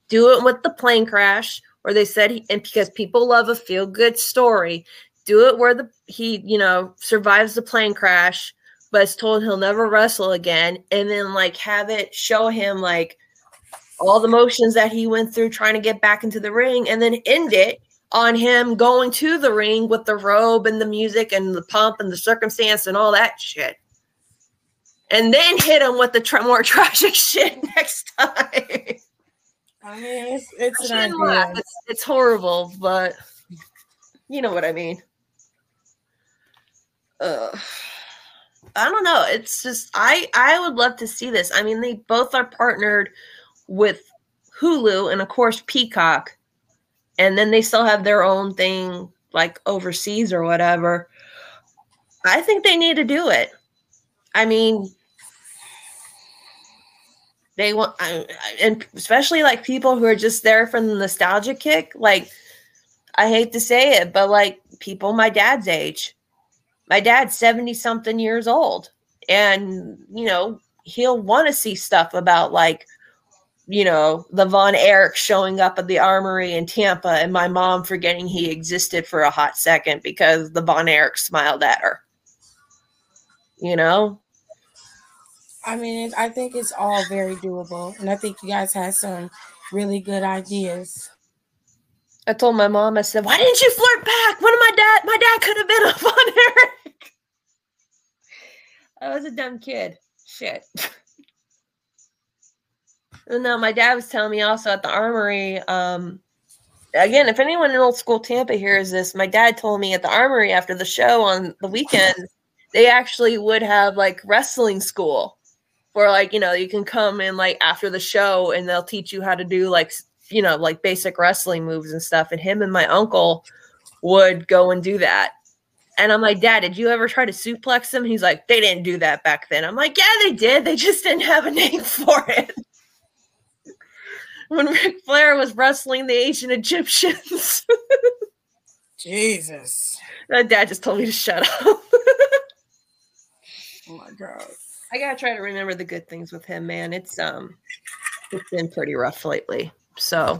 do it with the plane crash, where they said, and because people love a feel good story, do it where the he, you know, survives the plane crash, but is told he'll never wrestle again, and then like have it show him like all the motions that he went through trying to get back into the ring, and then end it on him going to the ring with the robe and the music and the pump and the circumstance and all that shit. And then hit him with the tra- more *laughs* tragic shit next time. I mean, it's, it's. It's, it's horrible, but you know what I mean. Uh, I don't know. It's just I I would love to see this. I mean, they both are partnered with Hulu and of course Peacock, and then they still have their own thing like overseas or whatever. I think they need to do it. I mean, they want, I, and especially like people who are just there for the nostalgia kick. Like, I hate to say it, but like people my dad's age, my dad's 70 something years old, and you know, he'll want to see stuff about like, you know, the Von Erich showing up at the armory in Tampa and my mom forgetting he existed for a hot second because the Von Erich smiled at her. You know? I mean, I think it's all very doable, and I think you guys had some really good ideas. I told my mom, I said, why didn't you flirt back? One of my dad, my dad could have been a Von Erich. I was a dumb kid. Shit. *laughs* And no, my dad was telling me also at the armory. Um, again, if anyone in old school Tampa hears this, my dad told me at the armory after the show on the weekend, they actually would have like wrestling school where like, you know, you can come in like after the show and they'll teach you how to do like, you know, like basic wrestling moves and stuff. And him and my uncle would go and do that. And I'm like, Dad, did you ever try to suplex him? He's like, they didn't do that back then. I'm like, yeah, they did. They just didn't have a name *laughs* for it. when Ric Flair was wrestling the ancient Egyptians. *laughs* Jesus. my dad just told me to shut up. Oh my god. I gotta try to remember the good things with him, man. It's um it's been pretty rough lately. So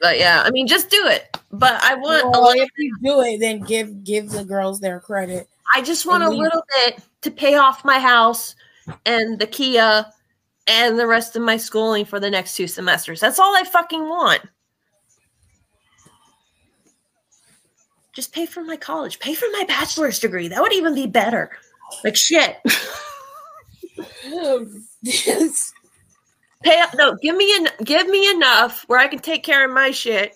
but yeah, I mean just do it. But I want a little if you do it, then give give the girls their credit. I just want a little bit to pay off my house and the Kia and the rest of my schooling for the next two semesters. That's all I fucking want. Just pay for my college, pay for my bachelor's degree. That would even be better. Like shit. *laughs* *laughs* Pay no, give me en- give me enough where I can take care of my shit,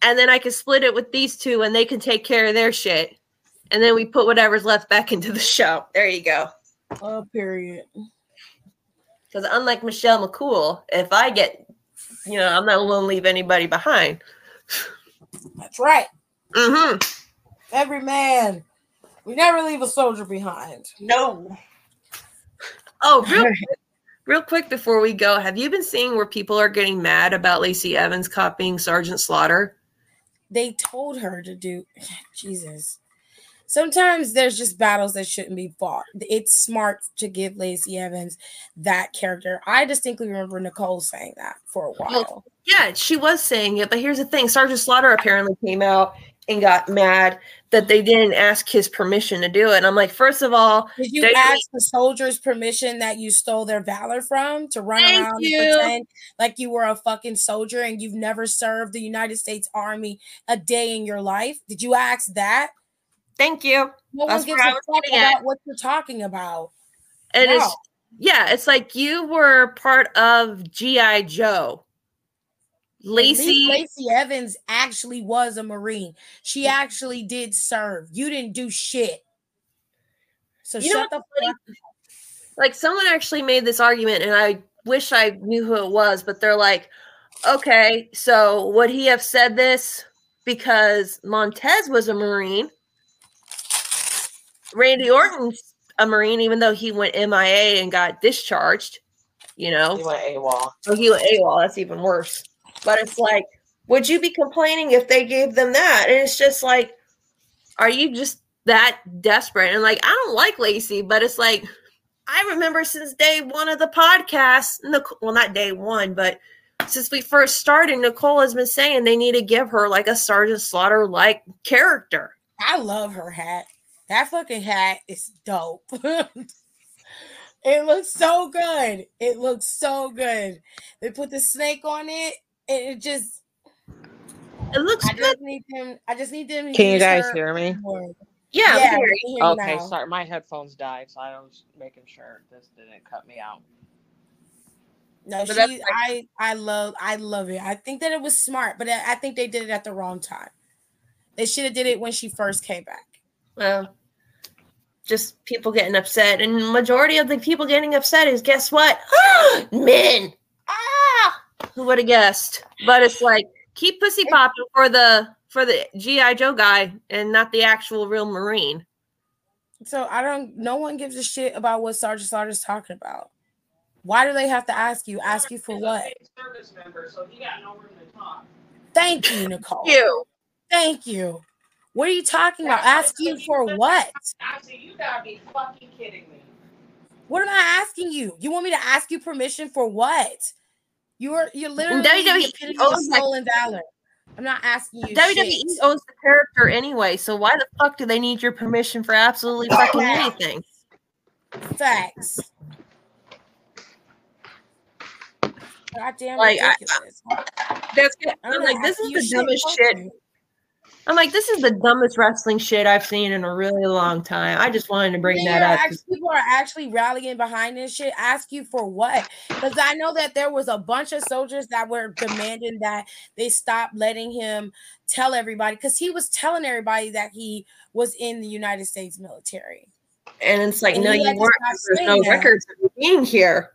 and then I can split it with these two, and they can take care of their shit, and then we put whatever's left back *laughs* into the show. There you go. oh, period. Because unlike Michelle McCool, if I get, you know, I'm not going to leave anybody behind. That's right. Mm-hmm. Every man. We never leave a soldier behind. No. Oh, real quick, *laughs* real quick before we go, have you been seeing where people are getting mad about Lacey Evans copying Sergeant Slaughter? They told her to do *sighs* Jesus. Sometimes there's just battles that shouldn't be fought. It's smart to give Lacey Evans that character. I distinctly remember Nicole saying that for a while. Yeah, she was saying it, but here's the thing: Sergeant Slaughter apparently came out and got mad that they didn't ask his permission to do it. And I'm like, first of all, Did you ask the soldiers permission that you stole their valor from to run Thank around you. and pretend like you were a fucking soldier and you've never served the United States Army a day in your life? Did you ask that? thank you. No That's one gives a fuck getting at. about what you're talking about. And No. it's yeah, it's like you were part of GI Joe. At Lacey, Lacey Evans actually was a Marine. She actually did serve. You didn't do shit. So You know shut the funny? fuck like someone actually made this argument, and I wish I knew who it was, but they're like, okay, so would he have said this because Montez was a Marine? Randy Orton's a Marine, even though he went MIA and got discharged. You know, He went AWOL. Oh, he went AWOL. That's even worse. But it's like, would you be complaining if they gave them that? And it's just like, are you just that desperate? And like, I don't like Lacey, but it's like, I remember since day one of the podcast, Nic- well, not day one, but since we first started, Nicole has been saying they need to give her like a Sergeant Slaughter like character. I love her hat. That fucking hat is dope. *laughs* it looks so good. It looks so good. They put the snake on it, it just It looks I good. just need them. I just need them. Can you guys hear me? more. Yeah, Yeah, very. we can hear Okay, now. sorry, my headphones died, so I was making sure this didn't cut me out. No, But she. like- I. I love. I love it. I think that it was smart, but I I think they did it at the wrong time. They should have did it when she first came back. Well, just people getting upset, and majority of the people getting upset is guess what? *gasps* Men. Who would have guessed? But it's like keep pussy popping for the for the GI Joe guy, and not the actual real Marine. So I don't. No one gives a shit about what Sergeant Slaughter's talking about. Why do they have to ask you? Ask you for what? Service member, so he got no room to talk. Thank you, *laughs* Nicole. You. Thank you. What are you talking about? Ask you for what? Actually, you gotta be fucking kidding me. What am I asking you? You want me to ask you permission for what? You're you're literally WWE the epitome of owns that- valor. I'm not asking you. WWE shit. owns the character anyway, so why the fuck do they need your permission for absolutely fucking anything? Facts. Goddamn Like, I- ridiculous. That's I'm I'm like, this is the dumbest shit you. I'm like, this is the dumbest wrestling shit I've seen in a really long time. I just wanted to bring There that up. act- people are actually rallying behind this shit. Ask you for what? Because I know that there was a bunch of soldiers that were demanding that they stop letting him tell everybody because he was telling everybody that he was in the United States military. And it's like, And no, you weren't. There's no that. records of being here.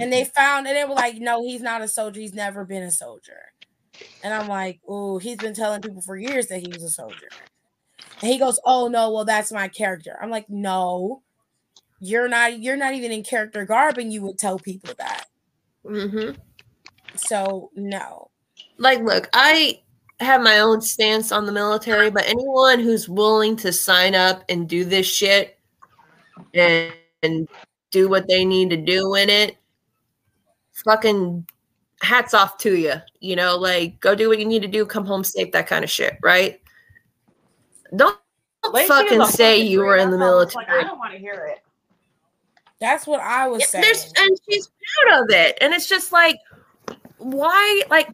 And they found and they were like, no, he's not a soldier. He's never been a soldier. And I'm like, oh, he's been telling people for years that he was a soldier. And he goes, oh no, well, that's my character. I'm like, no, you're not. You're not even in character garb, and you would tell people that. hmm So no. Like, look, I have my own stance on the military, but anyone who's willing to sign up and do this shit and, and do what they need to do in it, fucking hats off to you. You know, like go do what you need to do, come home safe, that kind of shit, right? Don't Lacey fucking say you were in the freak. I military. Like, I don't want to hear it. That's what I was Yeah, saying. and she's proud of it. And it's just like, why like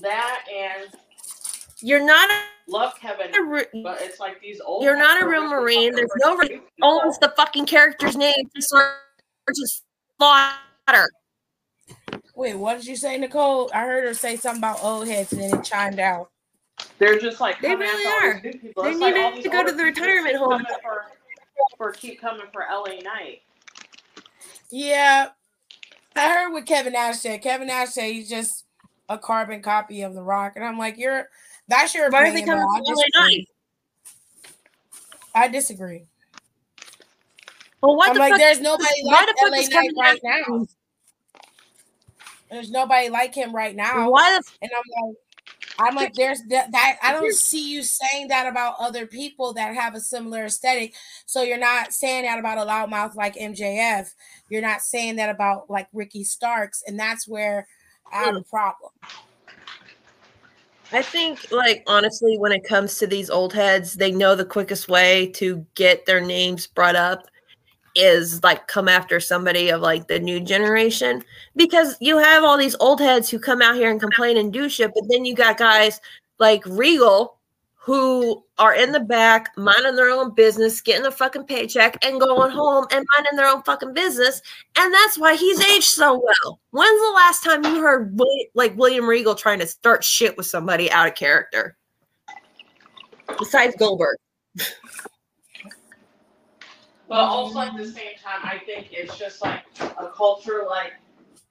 That and you're not a love Kevin, a re- but it's like these old. You're not a real Marine. There's no re- owns the fucking character's name. Just slaughter. Wait, what did you say, Nicole? I heard her say something about old heads, and then it chimed out. They're just like They really are. these new people. They It's need all to go to the retirement home. For, for keep coming for LA Knight. Yeah, I heard what Kevin Nash said. Kevin Nash said he's just a carbon copy of The Rock, and I'm like, you're that's your Why are they coming but I LA disagree. I disagree. Well, what I'm the like, fuck? there's nobody why like the fuck LA is Knight Kevin right Nash- now. There's nobody like him right now. Why the And I'm like, I'm like, there's that, that I don't see you saying that about other people that have a similar aesthetic. So you're not saying that about a loudmouth like MJF. You're not saying that about like Ricky Starks, and that's where I have a hmm. problem. I think, like, honestly, when it comes to these old heads, they know the quickest way to get their names brought up is like come after somebody of like the new generation because you have all these old heads who come out here and complain and do shit, but then you got guys like Regal who are in the back minding their own business, getting a fucking paycheck and going home and minding their own fucking business. And that's why he's aged so well. When's the last time you heard like William Regal trying to start shit with somebody out of character? Besides Goldberg. *laughs* But also at the same time, I think it's just like a culture like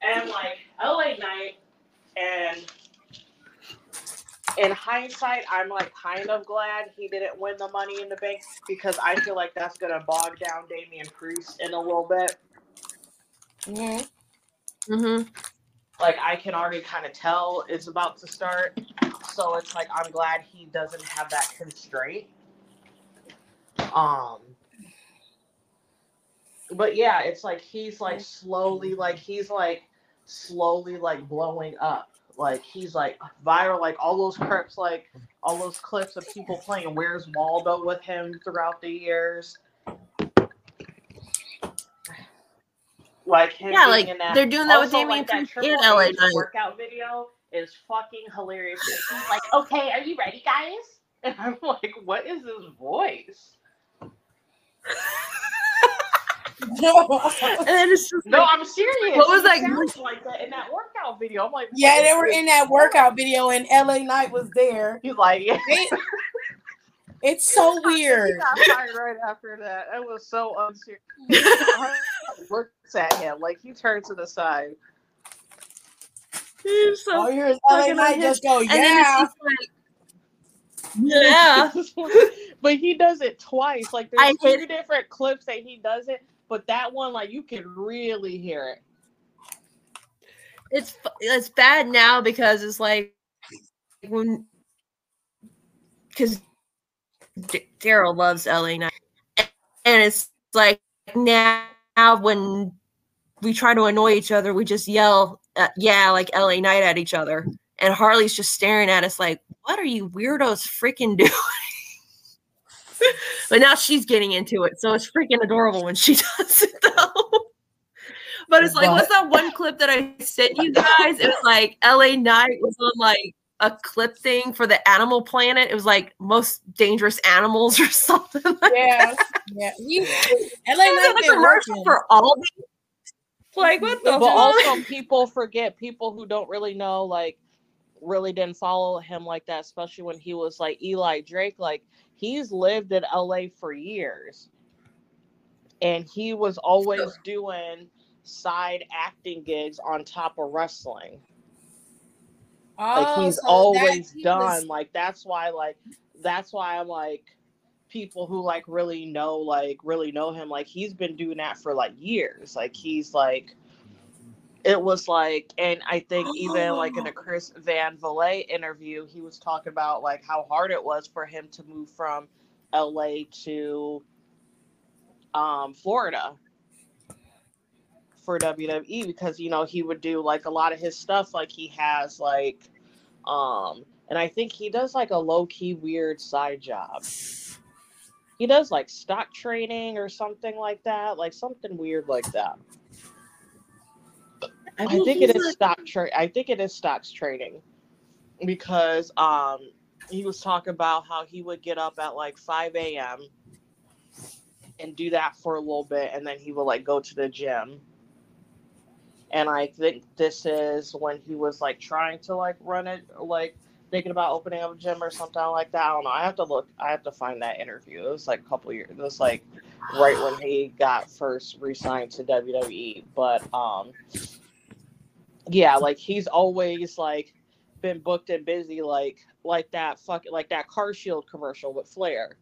and like LA Knight and in hindsight, I'm like kind of glad he didn't win the money in the bank because I feel like that's gonna bog down Damian Priest in a little bit. Mhm. Mm-hmm. Like I can already kind of tell it's about to start. So it's like I'm glad he doesn't have that constraint. Um but yeah, it's like he's like slowly, mm-hmm. like he's like slowly like blowing up. Like he's like viral, like all those clips, like all those clips of people playing Where's Waldo with him throughout the years. Like him Yeah, like they're doing that with Also, Damien like, that Priest Triple in LA workout video is fucking hilarious. He's like, "Okay, are you ready, guys?" *laughs* And I'm like, "What is this voice?" *laughs* And then it's just No, like, I'm serious. What was He that sounds like that in that workout video. I'm like, yeah, they were this in that workout video, and LA Knight was there. He's like, yeah. It- *laughs* it's so He weird. got fired right after that. It was so unserious. *laughs* Looks at him like he turns to the side. it's so All you hear is LA Knight just go, yeah. it's just like, yeah. but he does it twice. Like there's hate two different clips that he does it, but that one, like you can really hear it. It's it's bad now because it's like when because Daryl loves LA Knight, and it's like now when we try to annoy each other, we just yell, uh, "Yeah!" like LA Knight at each other, and Harley's just staring at us like, "What are you weirdos freaking *laughs* doing?" *laughs* but now she's getting into it, so it's freaking adorable when she *laughs* does it though. But it's like, what's that one clip that I sent you guys? It was like LA Knight was on like a clip thing for the Animal Planet. It was like most dangerous animals *laughs* or something. Like Yeah, yeah. He, LA Knight was in been a commercial working. for Aldi. Like what the but also people forget people who don't really know like really didn't follow him like that especially when he was like eli drake like he's lived in la for years. And he was always doing side acting gigs on top of wrestling. Like Oh, he's so always that- he done was- like that's why like that's why i'm like people who like really know like really know him like he's been doing that for like years. Like he's like it was like and i think even like in a chris van Vliet interview he was talking about like how hard it was for him to move from la to um florida for WWE because you know he would do like a lot of his stuff like he has like um and I think he does like a low key weird side job. He does like stock trading or something like that, like something weird like that. I think it is stock trade. I think it is stocks trading because um he was talking about how he would get up at like 5 a.m. and do that for a little bit and then he would like go to the gym and I think this is when he was like trying to like run it, like thinking about opening up a gym or something like that. I don't know. I have to look. I have to find that interview. It was like a couple years. It was like right when he got first re-signed to WWE. But um, yeah, like he's always like been booked and busy, like like that fucking like that Car Shield commercial with Flair.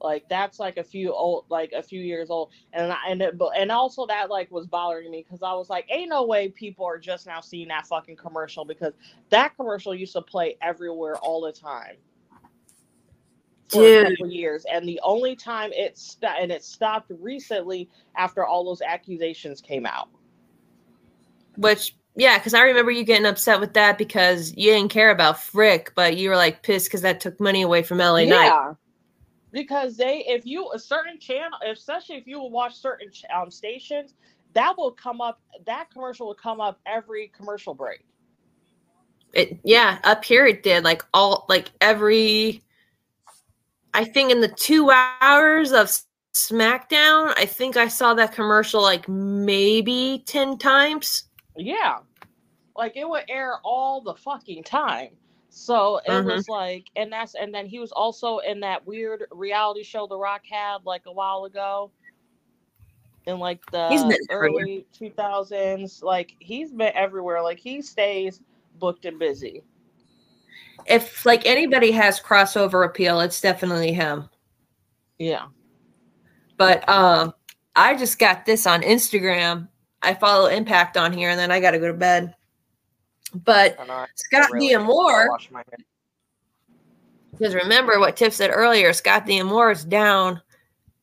Like that's like a few old, like a few years old, and I, and it, and also that like was bothering me because I was like, ain't no way people are just now seeing that fucking commercial because that commercial used to play everywhere all the time for a Dude. couple years, and the only time it stopped and it stopped recently after all those accusations came out. Which yeah, because I remember you getting upset with that because you didn't care about Frick, but you were like pissed because that took money away from LA Knight. Yeah. Because they, if you a certain channel, especially if you will watch certain ch- um, stations, that will come up. That commercial will come up every commercial break. It yeah, up here it did like all like every. I think in the two hours of SmackDown, I think I saw that commercial like maybe ten times. Yeah, like it would air all the fucking time. So it Mhm. was like, and that's, and then he was also in that weird reality show The Rock had like a while ago. In like the early 2000s, like he's been everywhere. Like he stays booked and busy. If like anybody has crossover appeal, it's definitely him. Yeah. But um, I just got this on Instagram. I follow Impact on here, and then I got to go to bed. But know, Scott really D'Amore, because remember what Tiff said earlier, Scott D'Amore is down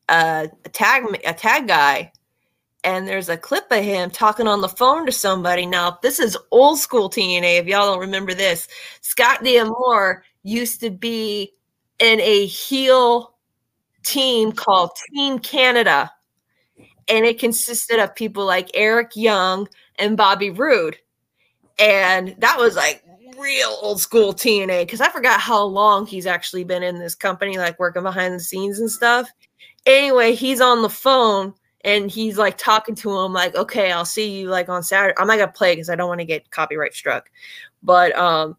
a, a tag a tag guy and there's a clip of him talking on the phone to somebody. Now, this is old school TNA. If y'all don't remember this, Scott D'Amore used to be in a heel team called Team Canada, and it consisted of people like Eric Young and Bobby Roode, and that was like real old school TNA because I forgot how long he's actually been in this company, like working behind the scenes and stuff. Anyway, he's on the phone and he's like talking to him like okay i'll see you like on saturday. I'm not gonna play because i don't want to get copyright struck. But um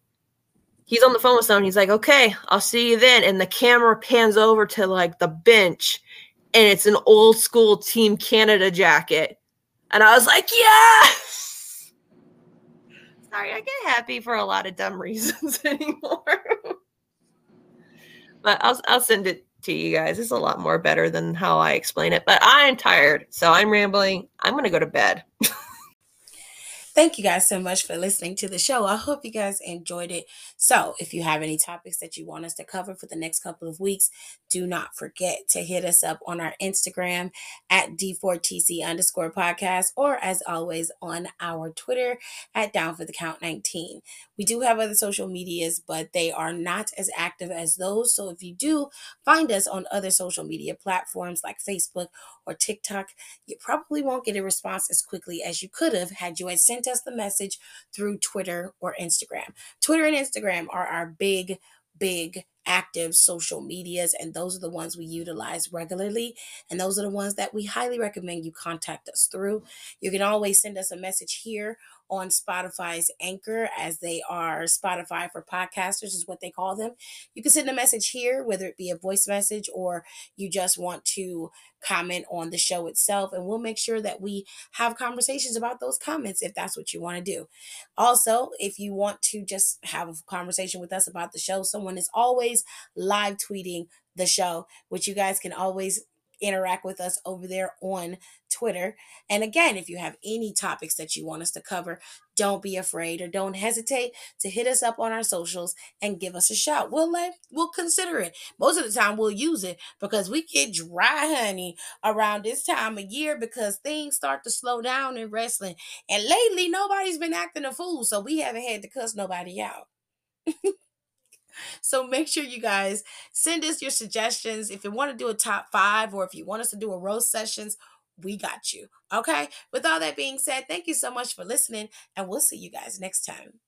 he's on the phone with someone. He's like okay i'll see you then. And the camera pans over to like the bench and it's an old school team canada jacket and i was like yes sorry i get happy for a lot of dumb *laughs* reasons anymore but i'll, I'll send it to you guys. It's a lot more better than how I explain it, but I'm tired, so I'm rambling. I'm going to go to bed. *laughs* Thank you guys so much for listening to the show. I hope you guys enjoyed it. So, if you have any topics that you want us to cover for the next couple of weeks, do not forget to hit us up on our Instagram at D4TC underscore podcast, or as always on our Twitter at Down for the Count 19. We do have other social medias, but they are not as active as those. So, if you do find us on other social media platforms like Facebook or TikTok, you probably won't get a response as quickly as you could have had you had sent us the message through Twitter or Instagram. Twitter and Instagram are our big, big active social medias and those are the ones we utilize regularly and those are the ones that we highly recommend you contact us through you can always send us a message here on Spotify's Anchor, as they are Spotify for podcasters, is what they call them. You can send a message here, whether it be a voice message or you just want to comment on the show itself, and we'll make sure that we have conversations about those comments if that's what you want to do. Also, if you want to just have a conversation with us about the show, someone is always live tweeting the show, which you guys can always interact with us over there on Twitter. And again, if you have any topics that you want us to cover, don't be afraid or don't hesitate to hit us up on our socials and give us a shout. We'll let we'll consider it. Most of the time we'll use it because we get dry honey around this time of year because things start to slow down in wrestling. And lately nobody's been acting a fool, so we haven't had to cuss nobody out. *laughs* So make sure you guys send us your suggestions. If you want to do a top five or if you want us to do a roast sessions, we got you. Okay. With all that being said, thank you so much for listening, and we'll see you guys next time.